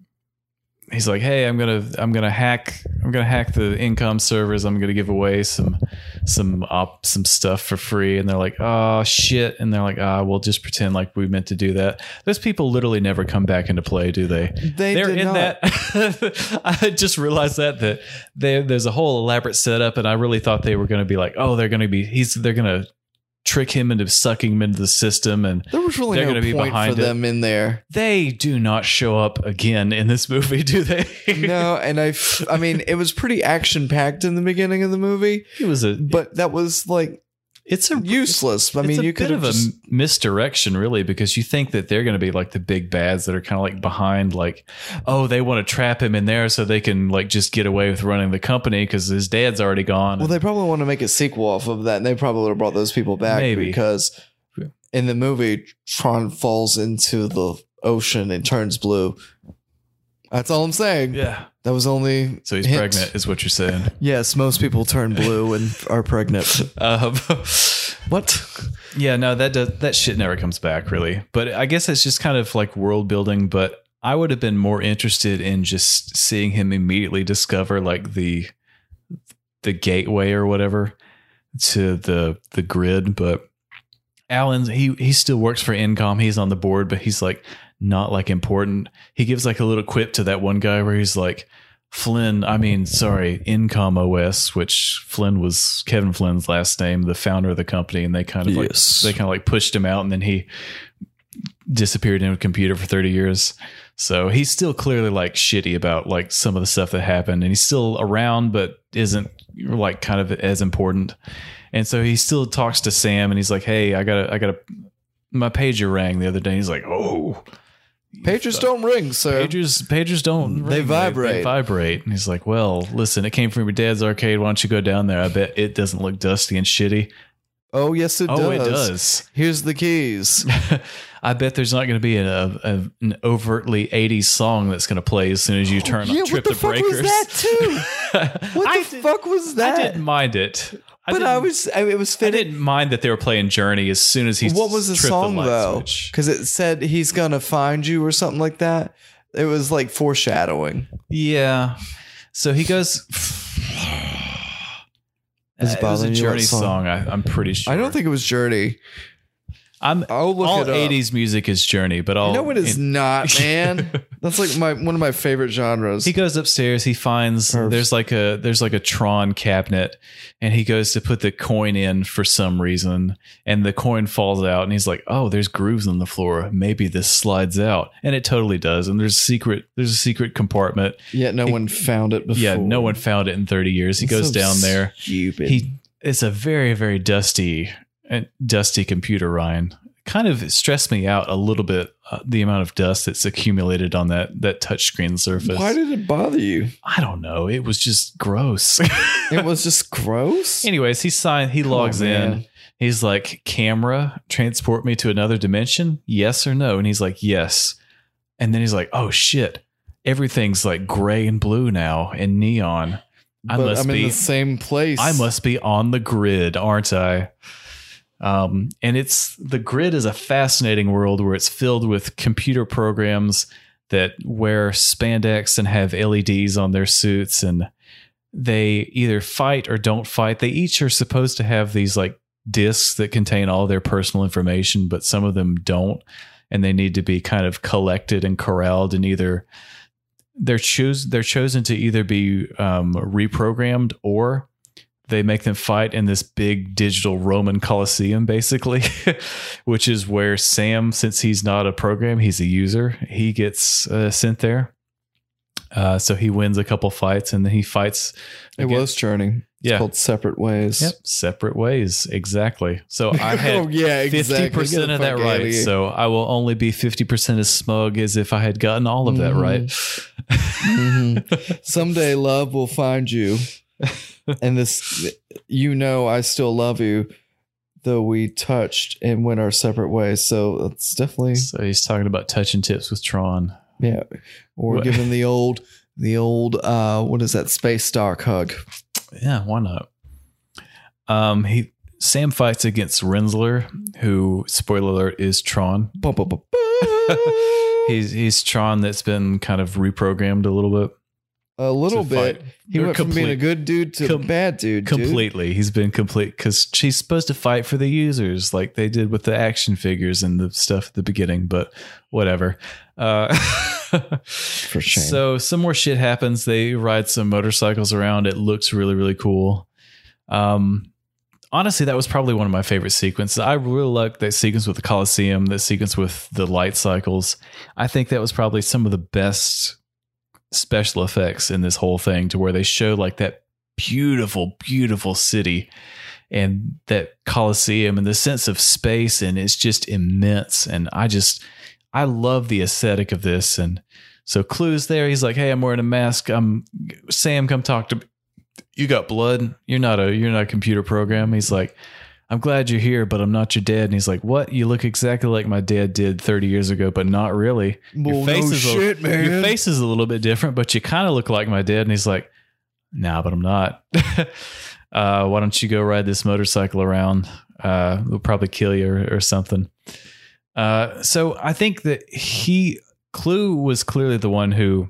he's like, "Hey, I'm gonna I'm gonna hack I'm gonna hack the ENCOM servers. I'm gonna give away some some op, some stuff for free, and they're like, "Oh shit!" And they're like, "Ah, we'll just pretend like we meant to do that." Those people literally never come back into play, do they? They They're in not. that. I just realized that that there, there's a whole elaborate setup, and I really thought they were going to be like, "Oh, they're going to be he's they're going to trick him into sucking him into the system," and There was really They're no gonna be point behind for them in there. they do not show up again in this movie, do they? No, and I, f- I mean, it was pretty action packed in the beginning of the movie, it was a but that was like it's a useless. I it's mean, a you could have of just. a misdirection, really, because you think that they're going to be like the big bads that are kind of like behind, like, oh, they want to trap him in there so they can like just get away with running the company because his dad's already gone. Well, they probably want to make a sequel off of that, and they probably would have brought those people back Maybe. because in the movie, Tron falls into the ocean and turns blue. That's all I'm saying. yeah. That was only So he's hint. pregnant, is what you're saying. Yes, most people turn blue and are pregnant. Um, What? yeah, no, that does, that shit never comes back, really. But I guess it's just kind of like world building. But I would have been more interested in just seeing him immediately discover like the the gateway or whatever to the the grid. But Alan, he he still works for ENCOM. He's on the board, but he's like not like important. He gives like a little quip to that one guy where he's like. Flynn, I mean, sorry, ENCOM OS, which Flynn was Kevin Flynn's last name, the founder of the company, and they kind of Yes. like they kind of like pushed him out, and then he disappeared in a computer for thirty years. So he's still clearly like shitty about like some of the stuff that happened, and he's still around, but isn't like kind of as important. And so he still talks to Sam, and he's like, "Hey, I got to I got to my pager rang the other day." He's like, "Oh." Pagers don't ring, sir. Pagers, pagers don't. They ring, vibrate. They, vibrate. And he's like, "Well, listen, it came from your dad's arcade. Why don't you go down there? I bet it doesn't look dusty and shitty." Oh, yes, it oh, does. it does. Here's the keys. I bet there's not going to be a, a, an overtly 80s song that's going to play as soon as you turn yeah, on Trip what the, the, fuck Breakers. was that too? What the did- fuck was that? I didn't mind it. I but I was, I, it was fitting. I didn't mind that they were playing Journey as soon as he What was the song light though? Because it said he's gonna find you or something like that. It was like foreshadowing. Yeah. So he goes. Is it Uh, it was a bothering you what Journey song? song. I, I'm pretty sure. I don't think it was Journey. I'm. I'll look all it up. 80s music is Journey, but all no, it is not, man. That's like my one of my favorite genres. He goes upstairs. He finds Perf. there's like a there's like a Tron cabinet, and he goes to put the coin in for some reason, and the coin falls out, and he's like, "Oh, there's grooves on the floor. Maybe this slides out," and it totally does. And there's a secret there's a secret compartment. Yet no one found it before. Yeah, no one found it in 30 years. He It's goes so down there. Stupid. He it's a very very dusty uh, dusty computer, Ryan. Kind of stressed me out a little bit. Uh, the amount of dust that's accumulated on that that touchscreen surface. Why did it bother you? I don't know. It was just gross. It was just gross. Anyways, he signed. He logs in. He's like, "Camera, transport me to another dimension? Yes or no?" And he's like, "Yes." And then he's like, "Oh shit! Everything's like gray and blue now and neon. I but must I'm be. in the same place. I must be on the grid, aren't I?" Um, and it's the grid is a fascinating world where it's filled with computer programs that wear spandex and have LEDs on their suits, and they either fight or don't fight. They each are supposed to have these like discs that contain all their personal information, but some of them don't, and they need to be kind of collected and corralled and either they're choose they're chosen to either be um, reprogrammed or they make them fight in this big digital Roman Colosseum, basically, which is where Sam, since he's not a program, he's a user, he gets uh, sent there. Uh, so he wins a couple fights and then he fights. It against- was churning. It's Yeah. called Separate Ways. Yep, separate ways. Exactly. So I had oh yeah, exactly. fifty percent Get of that right. So I will only be fifty percent as smug as if I had gotten all of that Mhm. right. Mhm. Someday love will find you. and this you know I still love you, though we touched and went our separate ways. So it's definitely so he's talking about touching tips with Tron. yeah. Or What- giving the old the old uh what is that space dark hug. Yeah, why not? Um, he Sam fights against Rinzler, who spoiler alert is Tron. He's he's Tron that's been kind of reprogrammed a little bit. A little bit. fight. He went from being a good dude to com- a bad dude. dude. completely. He's been complete because she's supposed to fight for the users like they did with the action figures and the stuff at the beginning, but whatever. Uh, For shame. So some more shit happens. They ride some motorcycles around. It looks really, really cool. Um, honestly, that was probably one of my favorite sequences. I really like that sequence with the Coliseum, that sequence with the light cycles. I think that was probably some of the best special effects in this whole thing to where they show like that beautiful, beautiful city and that Coliseum and the sense of space and it's just immense. And I just I love the aesthetic of this. And so Clu's there. He's like, Hey, I'm wearing a mask. I'm Sam, come talk to me. You got blood. You're not a you're not a computer program. He's like, I'm glad you're here, but I'm not your dad. And he's like, What? You look exactly like my dad did 30 years ago, but not really. Your face no is shit, a, man. Your face is a little bit different, but you kind of look like my dad. And he's like, Nah, but I'm not. uh, why don't you go ride this motorcycle around? Uh, we'll probably kill you or, or something. Uh, so I think that he Clu was clearly the one who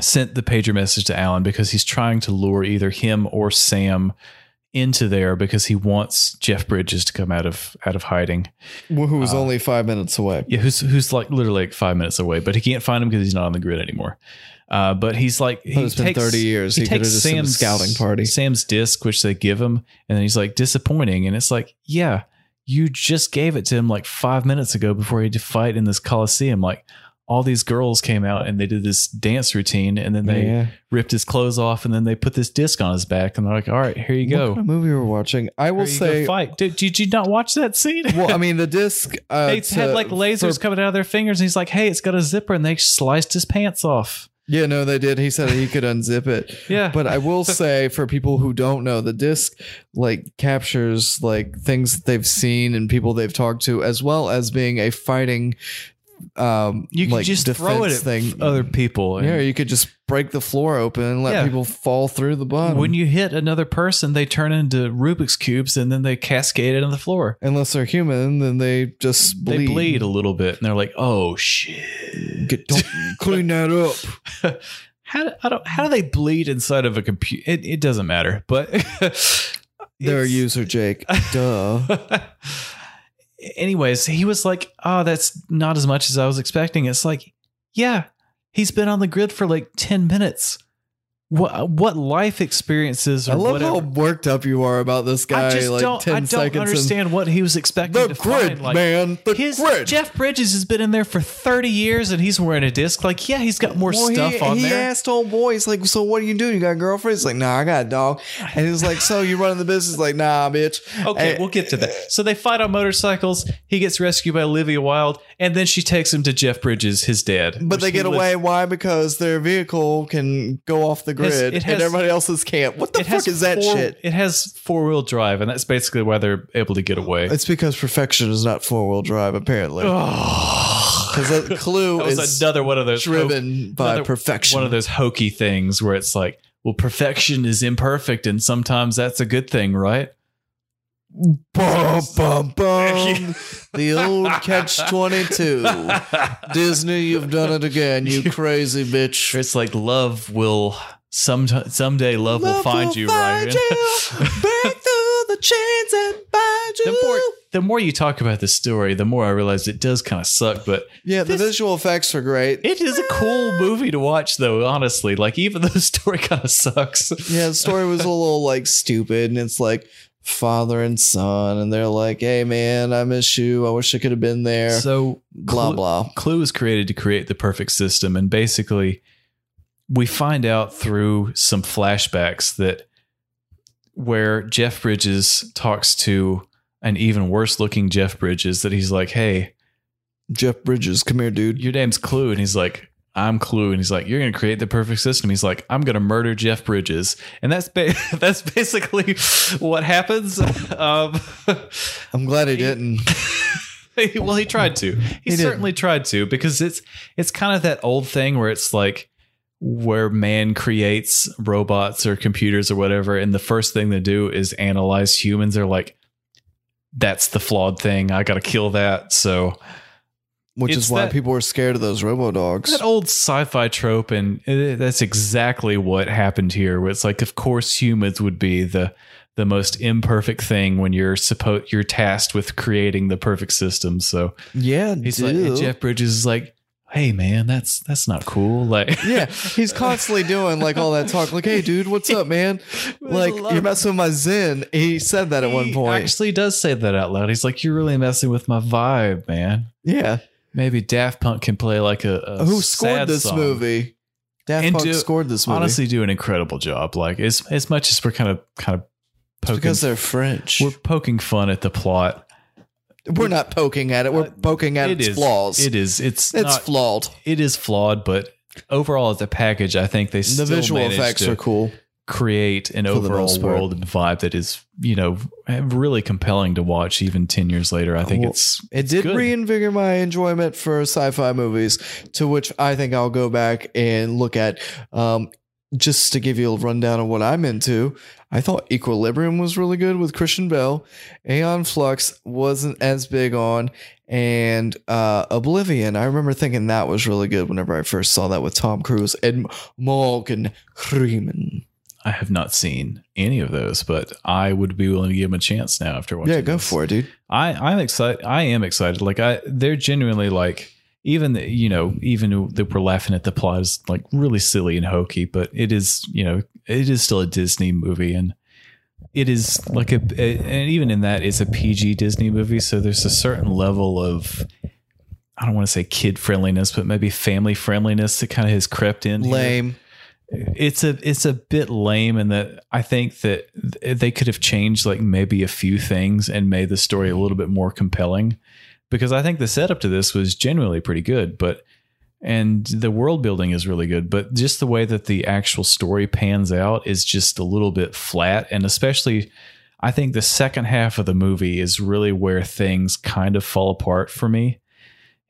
sent the pager message to Alan because he's trying to lure either him or Sam into there because he wants Jeff Bridges to come out of out of hiding. Who was Uh, only five minutes away. Yeah, who's who's like literally like five minutes away, but he can't find him because he's not on the grid anymore. Uh, but he's like, he it's been takes- 30 years. He could've takes done scouting party. Sam's disc, which they give him, and then he's like disappointing, and it's like, yeah, you just gave it to him like five minutes ago before he had to fight in this coliseum. Like all these girls came out and they did this dance routine, and then they Yeah. ripped his clothes off, and then they put this disc on his back, and they're like, all right, here you What go. kind of movie we're watching? I will Here you go say. fight. Did, did you not watch that scene? Well, I mean, the disc. Uh, they to- had like lasers for- coming out of their fingers, and he's like, "Hey, it's got a zipper," and they sliced his pants off. Yeah, no, they did. He said he could unzip it. Yeah. But I will say, for people who don't know, the disc like captures like things that they've seen and people they've talked to, as well as being a fighting. Um, You can like just throw it at thing. other people. and yeah, you could just break the floor open and let Yeah. people fall through the bottom. when you hit another person, they turn into Rubik's cubes, and then they cascade it on the floor. Unless they're human, then they just bleed. They bleed a little bit, and they're like, "Oh shit!" Get, don't clean that up. How do, I don't, how do they bleed inside of a computer? It, it doesn't matter, but They're a it's- user, Jake. Duh. Anyways, he was like, "Oh, that's not as much as I was expecting." It's like, yeah, he's been on the grid for like ten minutes. What what life experiences or I love whatever? how worked up you are about this guy. I just like don't. I don't understand what he was expecting The to grid, find. Like, man. The his grid. Jeff Bridges has been in there for thirty years, and he's wearing a disc. Like, yeah, he's got more Well, stuff he, on he there. asked old boy, he's like, so what are you doing? You got a girlfriend? He's like, nah, I got a dog. And he's like, so you running the business? He's like, nah, bitch. Okay, And- we'll get to that. So they fight on motorcycles. He gets rescued by Olivia Wilde, and then she takes him to Jeff Bridges, his dad. but they he get away. Why? Because their vehicle can go off the grid it has- and everybody else's can't. What the fuck is that four- shit? It has four wheel drive, and that's basically why they're able to get away. It's because perfection is not four wheel drive, apparently. Because that Clu that is another one of those driven by another- perfection. One of those hokey things where it's like, well, perfection is imperfect, and sometimes that's a good thing, right? Bum, bum, bum. the old catch 22. Disney, you've done it again, you crazy bitch. It's like love will some someday love, will Love find you, Ryan. you. Break through the chains and bind you. the more the more you talk about the story, the more I realize it does kind of suck. But yeah, the this- visual effects are great. it is a cool ah. movie to watch, though. Honestly, like even though the story kind of sucks. yeah, the story was a little like stupid, and it's like father and son, and they're like, "Hey, man, I miss you. I wish I could have been there." So blah Clu- blah. Clu was created to create the perfect system, and basically, we find out through some flashbacks that where Jeff Bridges talks to an even worse looking Jeff Bridges, that he's like, "Hey, Jeff Bridges, come here, dude. your name's Clu," and he's like. I'm Clu, and he's like, "You're gonna create the perfect system." He's like, "I'm gonna murder Jeff Bridges," and that's ba- that's basically what happens. Um, I'm glad he didn't. well, he tried to. He, He certainly tried to because it's it's kind of that old thing where it's like where man creates robots or computers or whatever, and the first thing they do is analyze humans. They're like, "That's the flawed thing. I got to kill that." So which is why that- people are scared of those robo dogs. that old sci-fi trope and it, that's exactly what happened here where it's like of course humans would be the the most imperfect thing when you're supposed you're tasked with creating the perfect system so Yeah, he's like jeff bridges is like hey man that's that's not cool like yeah, he's constantly doing like all that talk. Like, hey, dude, what's up, man? Like, you're messing with my zen. He said that at one point. actually does say that out loud he's like you're really messing with my vibe man yeah. maybe daft punk can play like a, a Who scored this song. movie? Daft And Punk do- scored this movie. honestly do an incredible job like as as much as we're kind of kind of It's poking because they're French. We're, poking fun at the plot not poking at it. We're poking at It its is flaws. It is. It's it's not, flawed. It is flawed, but overall as a package, I think they The still visual effects to are cool. create an overall world and vibe that is, you know, really compelling to watch. Even ten years later, I think Well, it's It did good. reinvigorate my enjoyment for sci-fi movies, to which I think I'll go back and look at. Um, just to give you a rundown of what I'm into, I thought Equilibrium was really good with Christian Bale. Aeon Flux wasn't as big on, and uh, Oblivion. I remember thinking that was really good whenever I first saw that with Tom Cruise and Morgan Freeman. I have not seen any of those, but I would be willing to give them a chance now after watching. Yeah, go this. for it, dude. I I'm excited. I am excited. Like I, they're genuinely like even the- you know even that we're laughing at the plot is like really silly and hokey, but it is you know it is still a Disney movie and it is like a, a and even in that it's a PG Disney movie, so there's a certain level of I don't want to say kid friendliness, but maybe family friendliness that kind of has crept in. here Lame. it's a it's a bit lame in that I think that they could have changed like maybe a few things and made the story a little bit more compelling because I think the setup to this was genuinely pretty good but and the world building is really good but just the way that the actual story pans out is just a little bit flat. And especially I think the second half of the movie is really where things kind of fall apart for me.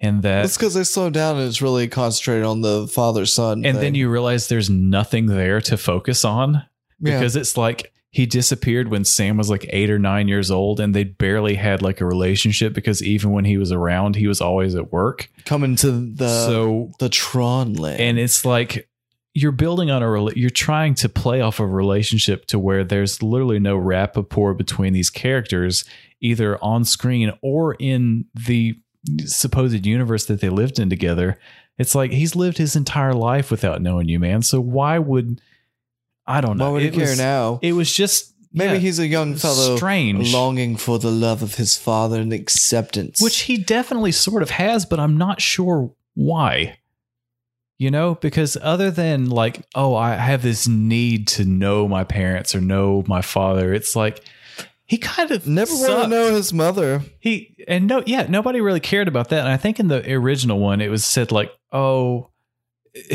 And that That's because they slow down and it's really concentrated on the father son. and then you realize there's nothing there to focus on because it's like he disappeared when Sam was like eight or nine years old, and they barely had like a relationship because even when he was around, he was always at work. coming to the so, the Tron land. and it's like you're building on a you're trying to play off a relationship to where there's literally no rapport between these characters, either on screen or in the supposed universe that they lived in together. It's like he's lived his entire life without knowing you, man. So why would I don't know? Why would he It care was- now? It was just Maybe yeah, he's a young fellow strange. longing for the love of his father and acceptance. which he definitely sort of has, but I'm not sure why. You know, because other than like, oh, I have this need to know my parents or know my father, it's like he kind of never want to know his mother. He and no, yeah, nobody really cared about that. And I think in the original one, it was said like, "Oh,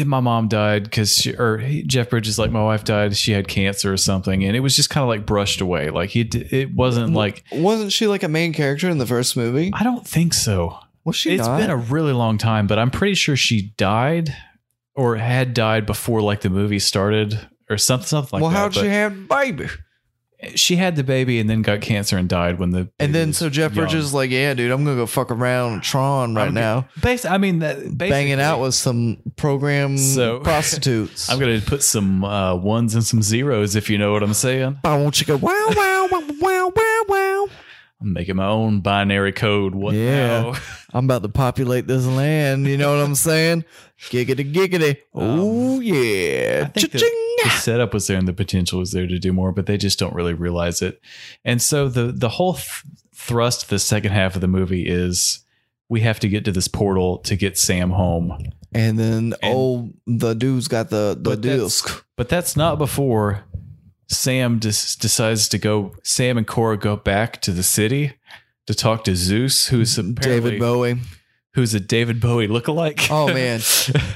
my mom died because or he- Jeff Bridges like my wife died. She had cancer or something," and it was just kind of like brushed away. Like he, it wasn't like Wasn't she like a main character in the first movie? I don't think so. Was she It's not? been a really long time, but I'm pretty sure she died or had died before like the movie started or something, something like well, that. Well, how'd But she have baby? She had the baby and then got cancer and died when the And then so Jeff young. Bridges is like, yeah, dude, I'm gonna go fuck around Tron right I'm- now, Basi- I mean, that banging out with some program So- prostitutes. I'm gonna put some uh, ones and some zeros if you know what I'm saying. I want you go wow wow wow wow. I'm making my own binary code. What Yeah. now? I'm about to populate this land. You know what I'm saying? Giggity giggity. Oh yeah. Um, I think the, the setup was there and the potential was there to do more, but they just don't really realize it. And so the the whole th- thrust of the second half of the movie is we have to get to this portal to get Sam home. And then oh, the dude's got the the But that's- disc. But that's not before Sam just decides to go. Sam and Quorra go back to the city to talk to Zuse, who's David Bowie. who's a David Bowie lookalike. Oh man.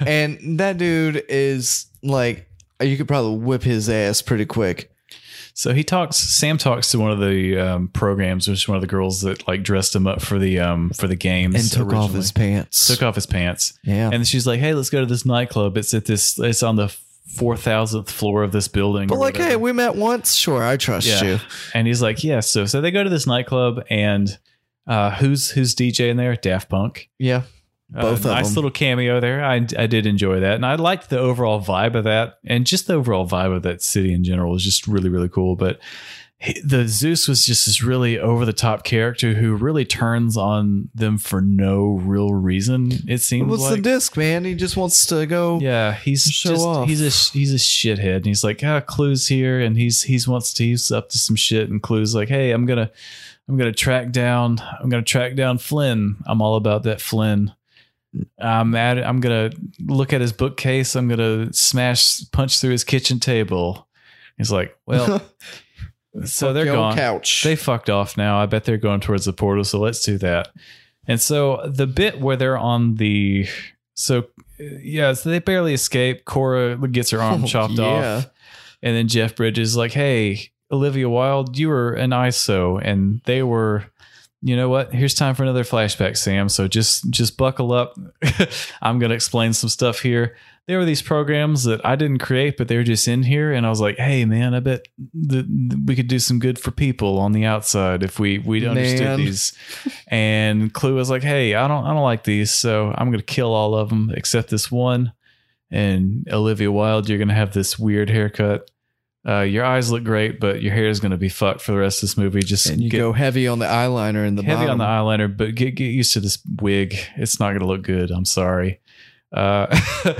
and that dude is like you could probably whip his ass pretty quick. So he talks. Sam talks to one of the um, programs, which is one of the girls that like dressed him up for the um for the games And took off his pants. Took off his pants, yeah. and she's like, "Hey, let's go to this nightclub. It's at this. It's on the four thousandth floor of this building." but like, whatever." hey, we met once. Sure, I trust yeah. you. And he's like, "Yeah." So so they go to this nightclub, and uh, who's who's DJ in there? Daft Punk. Yeah. Both uh, nice them. little cameo there. I I did enjoy that, and I liked the overall vibe of that, and just the overall vibe of that city in general is just really really cool. But he, the Zuse was just this really over the top character who really turns on them for no real reason. It seems What's like the disc, man? He just wants to go. yeah, he's Show just off. he's a he's a shithead, and he's like, ah, Clu's here, and he's he's wants to he's up to some shit, and Clu's like, hey, I'm gonna I'm gonna track down I'm gonna track down Flynn. I'm all about that Flynn. I'm at I'm gonna look at his bookcase. I'm gonna smash punch through his kitchen table. He's like, well, so Fuck they're gone. Couch. They fucked off now. I bet they're going towards the portal. So let's do that. And so the bit where they're on the so yeah, so they barely escape. Quorra gets her arm Oh, chopped yeah. off, and then Jeff Bridges is like, "Hey, Olivia Wilde, you were an ISO, and they were." You know what? Here's time for another flashback, Sam. So just just buckle up. I'm gonna explain some stuff here there were these programs that I didn't create, but they were just in here, and I was like, "Hey, man, I bet we could do some good for people on the outside if we we understood these." And Clu was like, "Hey, I don't I don't like these, so I'm gonna kill all of them except this one." And Olivia Wilde, you're gonna have this weird haircut. Uh, your eyes look great, but your hair is gonna be fucked for the rest of this movie. Just and you get go heavy on the eyeliner and the heavy on the eyeliner, but get get used to this wig. It's not going to look good. I'm sorry. Uh,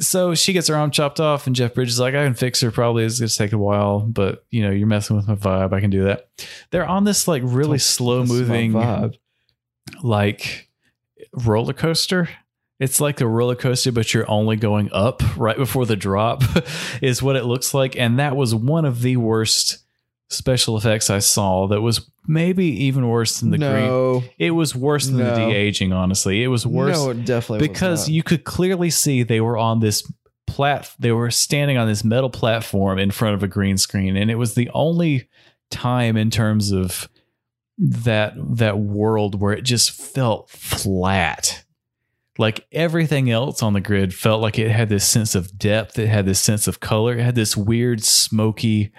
so she gets her arm chopped off, and Jeff Bridges is like, I can fix her. Probably it's going to take a while, but you know, you're messing with my vibe. I can do that. They're on this like really slow That's my moving, vibe. like roller coaster. It's like a roller coaster, but you're only going up right before the drop, is what it looks like. And that was one of the worst special effects I saw. That was maybe even worse than the green. no, It was worse than the de aging. Honestly, it was worse No, it definitely was because you could clearly see they were on this plat. They were standing on this metal platform in front of a green screen, and it was the only time in terms of that that world where it just felt flat. Like everything else on the grid felt like it had this sense of depth. It had this sense of color. It had this weird smoky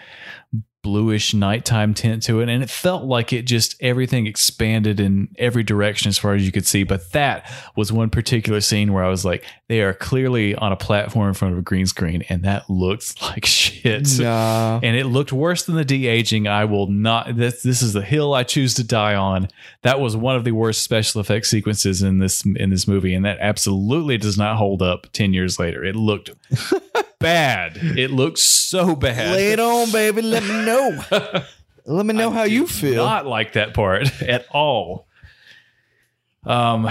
bluish nighttime tint to it and it felt like it just everything expanded in every direction as far as you could see but that was one particular scene where i was like they are clearly on a platform in front of a green screen and that looks like shit Nah. and it looked worse than the de-aging i will not this this is the hill i choose to die on that was one of the worst special effects sequences in this in this movie and that absolutely does not hold up 10 years later it looked bad it looked so bad Lay it on, baby. Let me know. Let me know how you feel. not like that part at all. Um,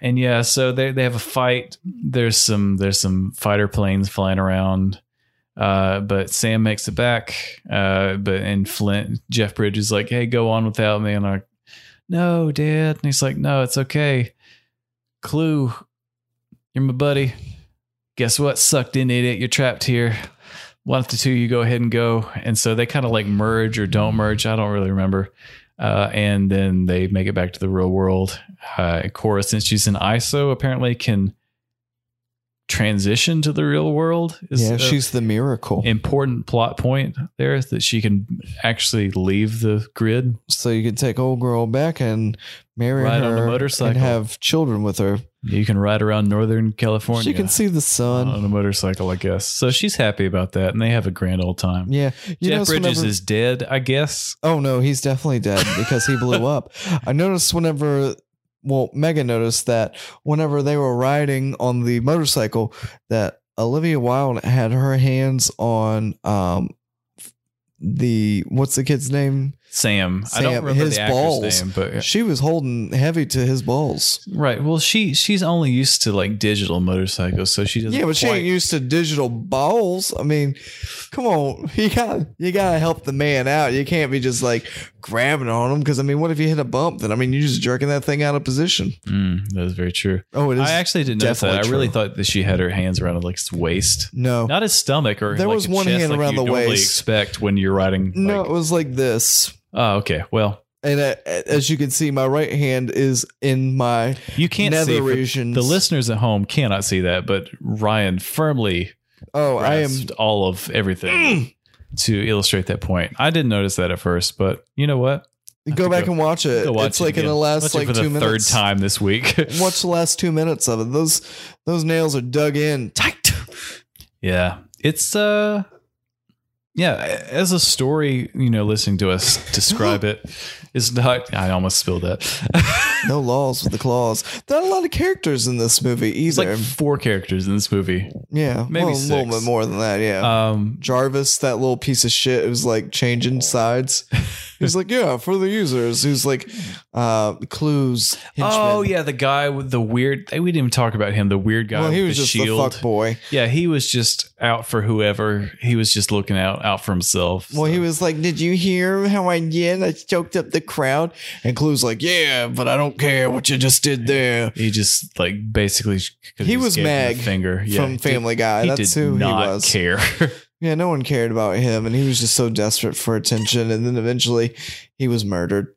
and yeah, so they they have a fight. There's some there's some fighter planes flying around. Uh, but Sam makes it back. Uh, but and Flynn Jeff Bridges is like, hey, go on without me. And I'm like, no, Dad. And he's like, no, it's okay. Clu, you're my buddy. Guess what? Sucked in, idiot. You're trapped here. One of the two, you go ahead and go. And so they kind of like merge or don't merge. I don't really remember. Uh, and then they make it back to the real world. Uh, Quorra, since she's an ISO, apparently can transition to the real world. Is yeah, she's the miracle. important plot point there is that she can actually leave the grid. so you can take old girl back and marry Ride her on a motorcycle. and have children with her. You can ride around Northern California. She can see the sun. on a motorcycle, I guess. So she's happy about that, and they have a grand old time. yeah, you Jeff notice Bridges whenever- is dead, I guess. Oh no, he's definitely dead because he blew up. I noticed whenever well, Megan noticed that whenever they were riding on the motorcycle that Olivia Wilde had her hands on um the what's the kid's name? Sam. I don't remember his the actor's balls. name, but She was holding heavy to his balls. right. Well, she she's only used to like digital motorcycles, so she doesn't. Yeah, but she quite- ain't used to digital balls. I mean, come on, you got you gotta help the man out. You can't be just like grabbing on him because I mean, what if you hit a bump? Then I mean, you're just jerking that thing out of position. Mm, that is very true. Oh, it is. I actually didn't notice that. definitely I really true. thought that she had her hands around like his waist, no, not his stomach or There like was a one chest hand like around you the normally waist. Expect when you're riding. no, like- it was like this. Oh, okay. Well, And uh, as you can see, my right hand is in my you can't nether see. regions. the listeners at home cannot see that, but Ryan firmly Oh, I am. all of everything to illustrate that point. I didn't notice that at first, but you know what? Go back go- and watch it. Watch it's it like in the last like two third minutes. time this week. Watch the last two minutes of it. Those those nails are dug in tight. Yeah. It's uh yeah, as a story, you know, listening to us describe it is not I almost spilled that. No laws with the claws. Not a lot of characters in this movie either. like four characters in this movie. yeah, maybe well, a little bit more than that. Yeah. Um Jarvis, that little piece of shit, who's like changing sides. He's like, yeah, for the users. He's like, uh, clues. Oh yeah, the guy with the weird we didn't even talk about him, the weird guy Well, he with was the just shield. the fuck boy. Yeah, he was just out for whoever. He was just looking out out for himself. Well, he was like, "Did you hear how I did? I choked up the crowd." And Clu's like, "Yeah, but I don't care what you just did there." He just like basically He was gave him the Mag finger Yeah, from he Family Guy. He That's did who he not was. care. Yeah, no one cared about him, and he was just so desperate for attention. And then eventually, he was murdered.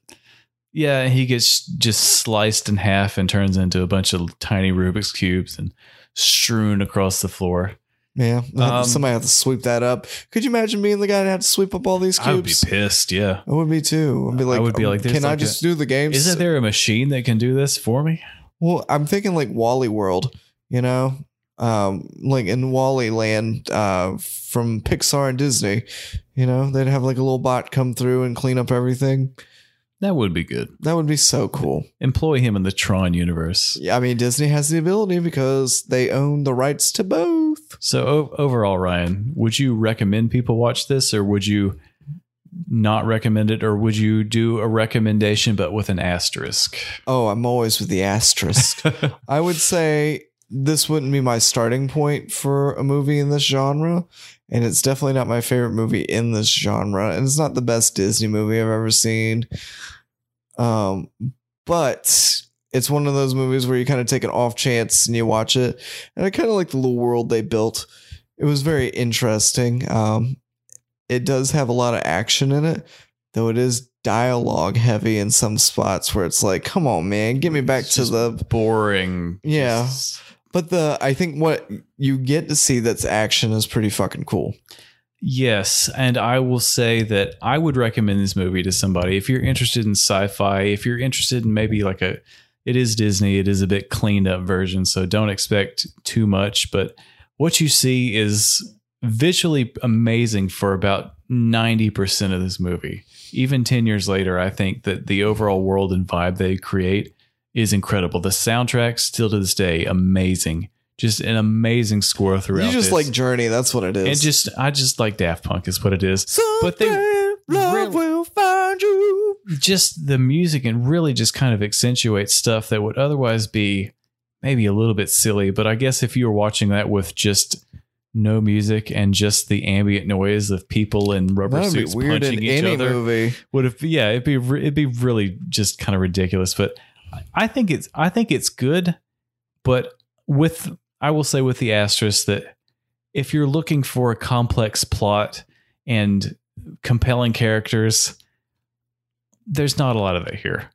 yeah, he gets just sliced in half and turns into a bunch of tiny Rubik's cubes and strewn across the floor. Yeah, Um, somebody had to sweep that up. Could you imagine being the guy that had to sweep up all these cubes? I would be pissed. Yeah. I would be too. I'd be I like, would be like, "Can I just a- do the game?" Isn't there a machine that can do this for me? Well, I'm thinking like Wally World, you know, um, like in Wally Land uh, from Pixar and Disney. You know, they'd have like a little bot come through and clean up everything. That would be good. That would be so cool. Employ him in the Tron universe. Yeah, I mean, Disney has the ability because they own the rights to both. So o- overall, Ryan, would you recommend people watch this, or would you not recommend it, or would you do a recommendation but with an asterisk? Oh, I'm always with the asterisk. I would say this wouldn't be my starting point for a movie in this genre. And it's definitely not my favorite movie in this genre. And it's not the best Disney movie I've ever seen. Um, but it's one of those movies where you kind of take an off chance and you watch it. And I kind of like the little world they built. It was very interesting. Um, it does have a lot of action in it, though it is dialogue heavy in some spots where it's like, come on, man, get me back It's to the boring. Yeah. Just- but the I think what you get to see that's action is pretty fucking cool. Yes, and I will say that I would recommend this movie to somebody if you're interested in sci-fi, if you're interested in maybe like a it is Disney, it is a bit cleaned up version, so don't expect too much, but what you see is visually amazing for about 90% of this movie. Even 10 years later, I think that the overall world and vibe they create is incredible. The soundtrack still to this day amazing. Just an amazing score throughout. you just this. like Journey, that's what it is. and just I just like Daft Punk is what it is. Someday but they love really- will find you. just the music and really just kind of accentuates stuff that would otherwise be maybe a little bit silly. But I guess if you were watching that with just no music and just the ambient noise of people in rubber That'd be suits weird punching in each any other, movie. would have yeah it'd be it'd be really just kind of ridiculous but I- think it's i think it's good but with i will say with the asterisk that if you're looking for a complex plot and compelling characters there's not a lot of it here.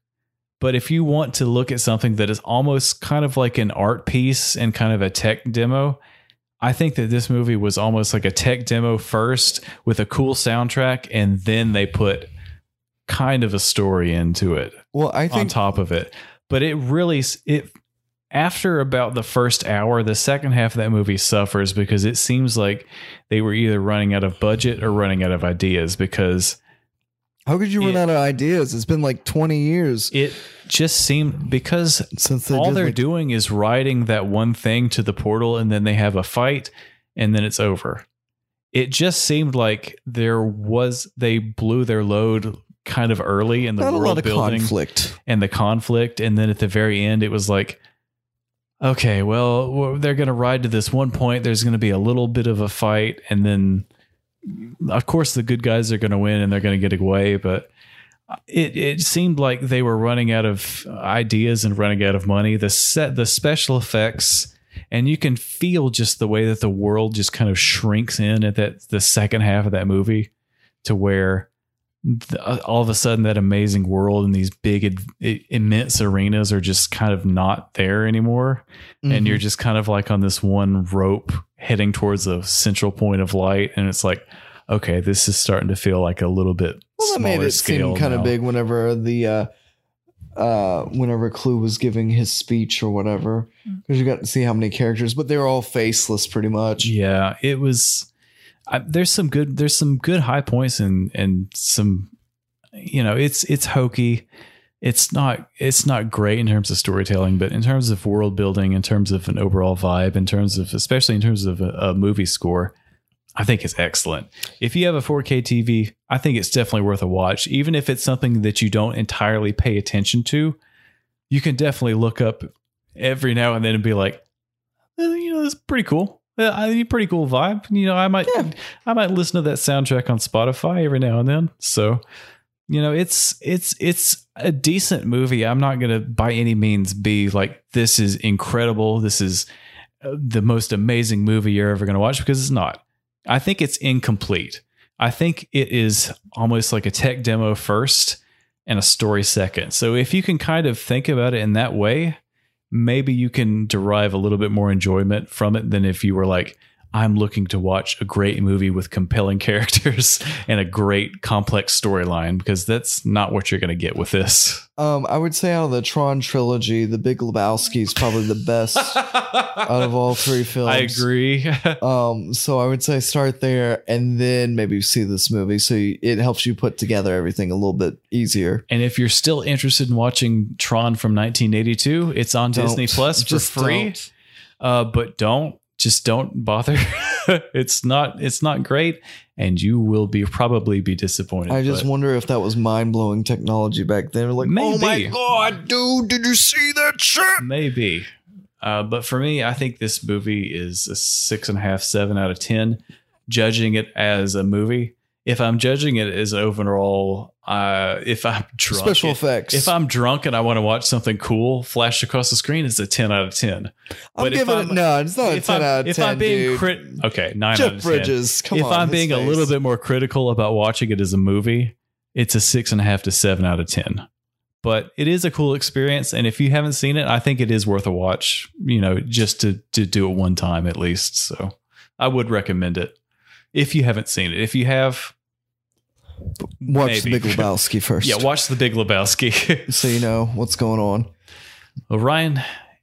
But if you want to look at something that is almost kind of like an art piece and kind of a tech demo I think that this movie was almost like a tech demo first with a cool soundtrack, and then they put kind of a story into it Well, I think on top of it. But it really it after about the first hour, the second half of that movie suffers because it seems like they were either running out of budget or running out of ideas because how could you run it- out of ideas? It's been like 20 years it just seemed because since they all they're like- doing is riding that one thing to the portal and then they have a fight and then it's over. It just seemed like there was they blew their load kind of early in the not world building conflict. and the conflict and then at the very end it was like okay, well, well, they're going to ride to this one point there's going to be a little bit of a fight and then of course the good guys are going to win and they're going to get away, but it it seemed like they were running out of ideas and running out of money. The set, the special effects, and you can feel just the way that the world just kind of shrinks in at that the second half of that movie, to where the, all of a sudden that amazing world and these big ad- immense arenas are just kind of not there anymore, and Mhm. you're just kind of like on this one rope heading towards a central point of light, and it's like okay, this is starting to feel like a little bit Well, that smaller made it scale seem kind of big whenever the uh, uh, whenever Clu was giving his speech or whatever, Mm. because you got to see how many characters, but they were all faceless pretty much. Yeah, it was. I, there's some good. There's some good high points and and some, you know, it's it's hokey. It's not it's not great in terms of storytelling, but in terms of world building, in terms of an overall vibe, in terms of especially in terms of a, a movie score, I think it's excellent. If you have a 4K TV, I think it's definitely worth a watch. Even if it's something that you don't entirely pay attention to, you can definitely look up every now and then and be like, "Eh, you know, it's pretty cool. I pretty cool vibe. You know, I might I might listen to that soundtrack on Spotify every now and then. So, you know, it's it's it's a decent movie. I'm not going to by any means be like this is incredible. This is uh, the most amazing movie you're ever going to watch because it's not. I think it's incomplete. I think it is almost like a tech demo first and a story second. So if you can kind of think about it in that way, maybe you can derive a little bit more enjoyment from it than if you were like, I'm looking to watch a great movie with compelling characters and a great complex storyline because that's not what you're going to get with this. Um, I would say out of the Tron trilogy, The Big Lebowski is probably the best out of all three films. I agree. Um, so I would say start there and then maybe see this movie. So it helps you put together everything a little bit easier. and if you're still interested in watching Tron from 1982, it's on Disney Don't. Plus for Just free. Uh, but don't just don't bother. it's not it's not great, and you will be probably be disappointed. I just wonder if that was mind blowing technology back then. Like, oh my god, dude, did you see that shit? Maybe. Uh, but for me, I think this movie is a six and a half, seven out of 10. Judging it as a movie. If I'm judging it as overall, uh, if I'm drunk, Special effects. If I'm drunk and I want to watch something cool flash across the screen, it's a 10 out of 10. I'm But giving I'm- it no, it's not a ten I'm, out of if ten. I'm being crit, okay, nine Jeff out of 10. Bridges, come if on, I'm being a little bit more critical about watching it as a movie, it's a six and a half to seven out of 10 but it is a cool experience and if you haven't seen it i think it is worth a watch you know just to to do it one time at least so i would recommend it if you haven't seen it if you have watch the. Big Lebowski first. yeah watch the big lebowski so you know what's going on. well ryan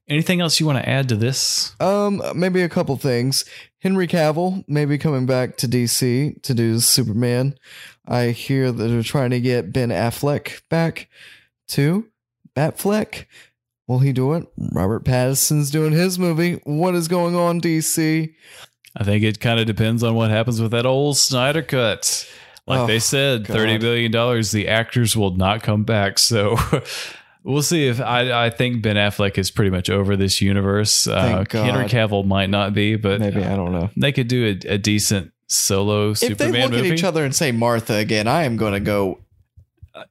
anything else you want to add to this Um, maybe a couple things. Henry Cavill maybe coming back to DC to do Superman. I hear that they're trying to get Ben Affleck back too. Batfleck. Will he do it? Robert Pattinson's doing his movie. What is going on, DC? i think it kind of depends on what happens with that old snyder cut like Oh, they said God. $30 billion the actors will not come back so We'll see if I. I think Ben Affleck is pretty much over this universe. Uh. Henry Cavill might not be, but Maybe I don't know. they could do a, a decent solo If Superman they look movie. at each other and say Martha again, I am going to go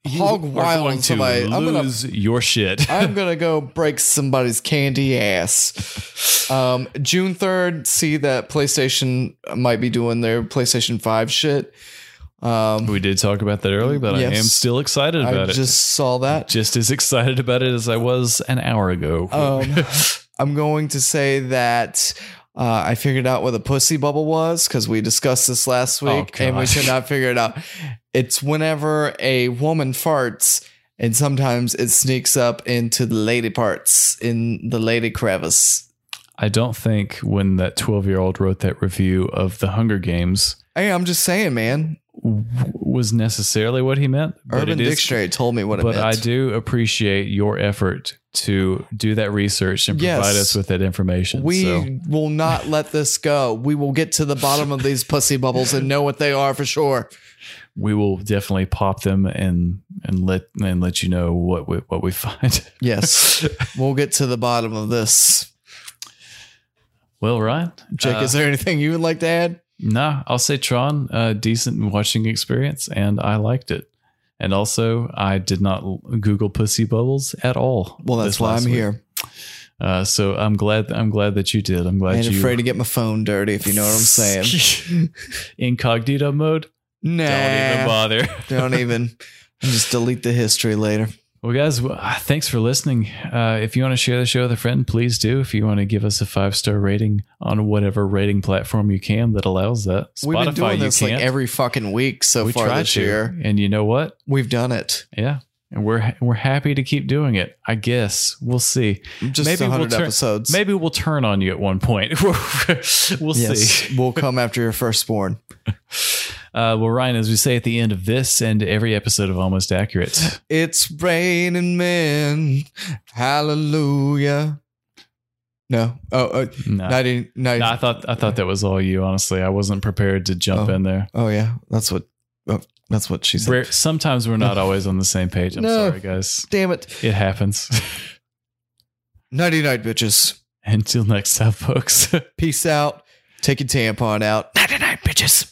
hog wild on to somebody. I'm gonna- lose your shit. I'm gonna go break somebody's candy ass. Um, June third, see that PlayStation might be doing their PlayStation Five shit. Um, we did talk about that earlier, but I am still excited I about it. just saw that. just as excited about it as I was an hour ago. Um, I'm going to say that. Uh, I figured out what a pussy bubble was because we discussed this last Oh, week and we could not figure it out. It's whenever a woman farts and sometimes it sneaks up into the lady parts in the lady crevice. I don't think when that 12 year old wrote that review of the Hunger Games Hey, I'm just saying, man. Was necessarily what he meant. but Urban it is- Dictionary told me what it but meant. I do appreciate your effort to do that research and Yes. provide us with that information. We so will not let this go. We will get to the bottom of these pussy bubbles and know what they are for sure. we will definitely pop them and and let and let you know what we what we find. Yes, we'll get to the bottom of this. well, Ryan, Jake, uh, is there anything you would like to add? Nah, I'll say Tron, a decent watching experience, and I liked it. And also, I did not Google pussy bubbles at all. Well, that's why I'm week. here. Uh, so I'm glad. I'm glad that you did. I'm I glad ain't you afraid to get my phone dirty, if you know what I'm saying. incognito mode. nah, Don't even bother. don't even. Just delete the history later. Well, guys, thanks for listening. Uh, if you want to share the show with a friend, please do. If you want to give us a five star rating on whatever rating platform you can that allows that, We've been doing this like every fucking week so we far this to. year. and you know what? We've done it. Yeah, and we're we're happy to keep doing it. I guess we'll see. Just maybe 100 turn, episodes. Maybe we'll turn on you at one point. we'll yes, see. we'll come after your firstborn. Uh, well, Ryan, as we say at the end of this and every episode of Almost Accurate, It's raining men. Hallelujah. No. Oh, uh, no. 90, 90 No, I thought I thought that was all you. Honestly, I wasn't prepared to jump Oh. in there. Oh yeah, that's what. Oh, that's what she said. We're, sometimes we're not always on the same page. I'm No. sorry, guys. Damn it. It happens. Nighty night, bitches. Until next time, folks. Peace out. Take your tampon out. Nighty night, bitches.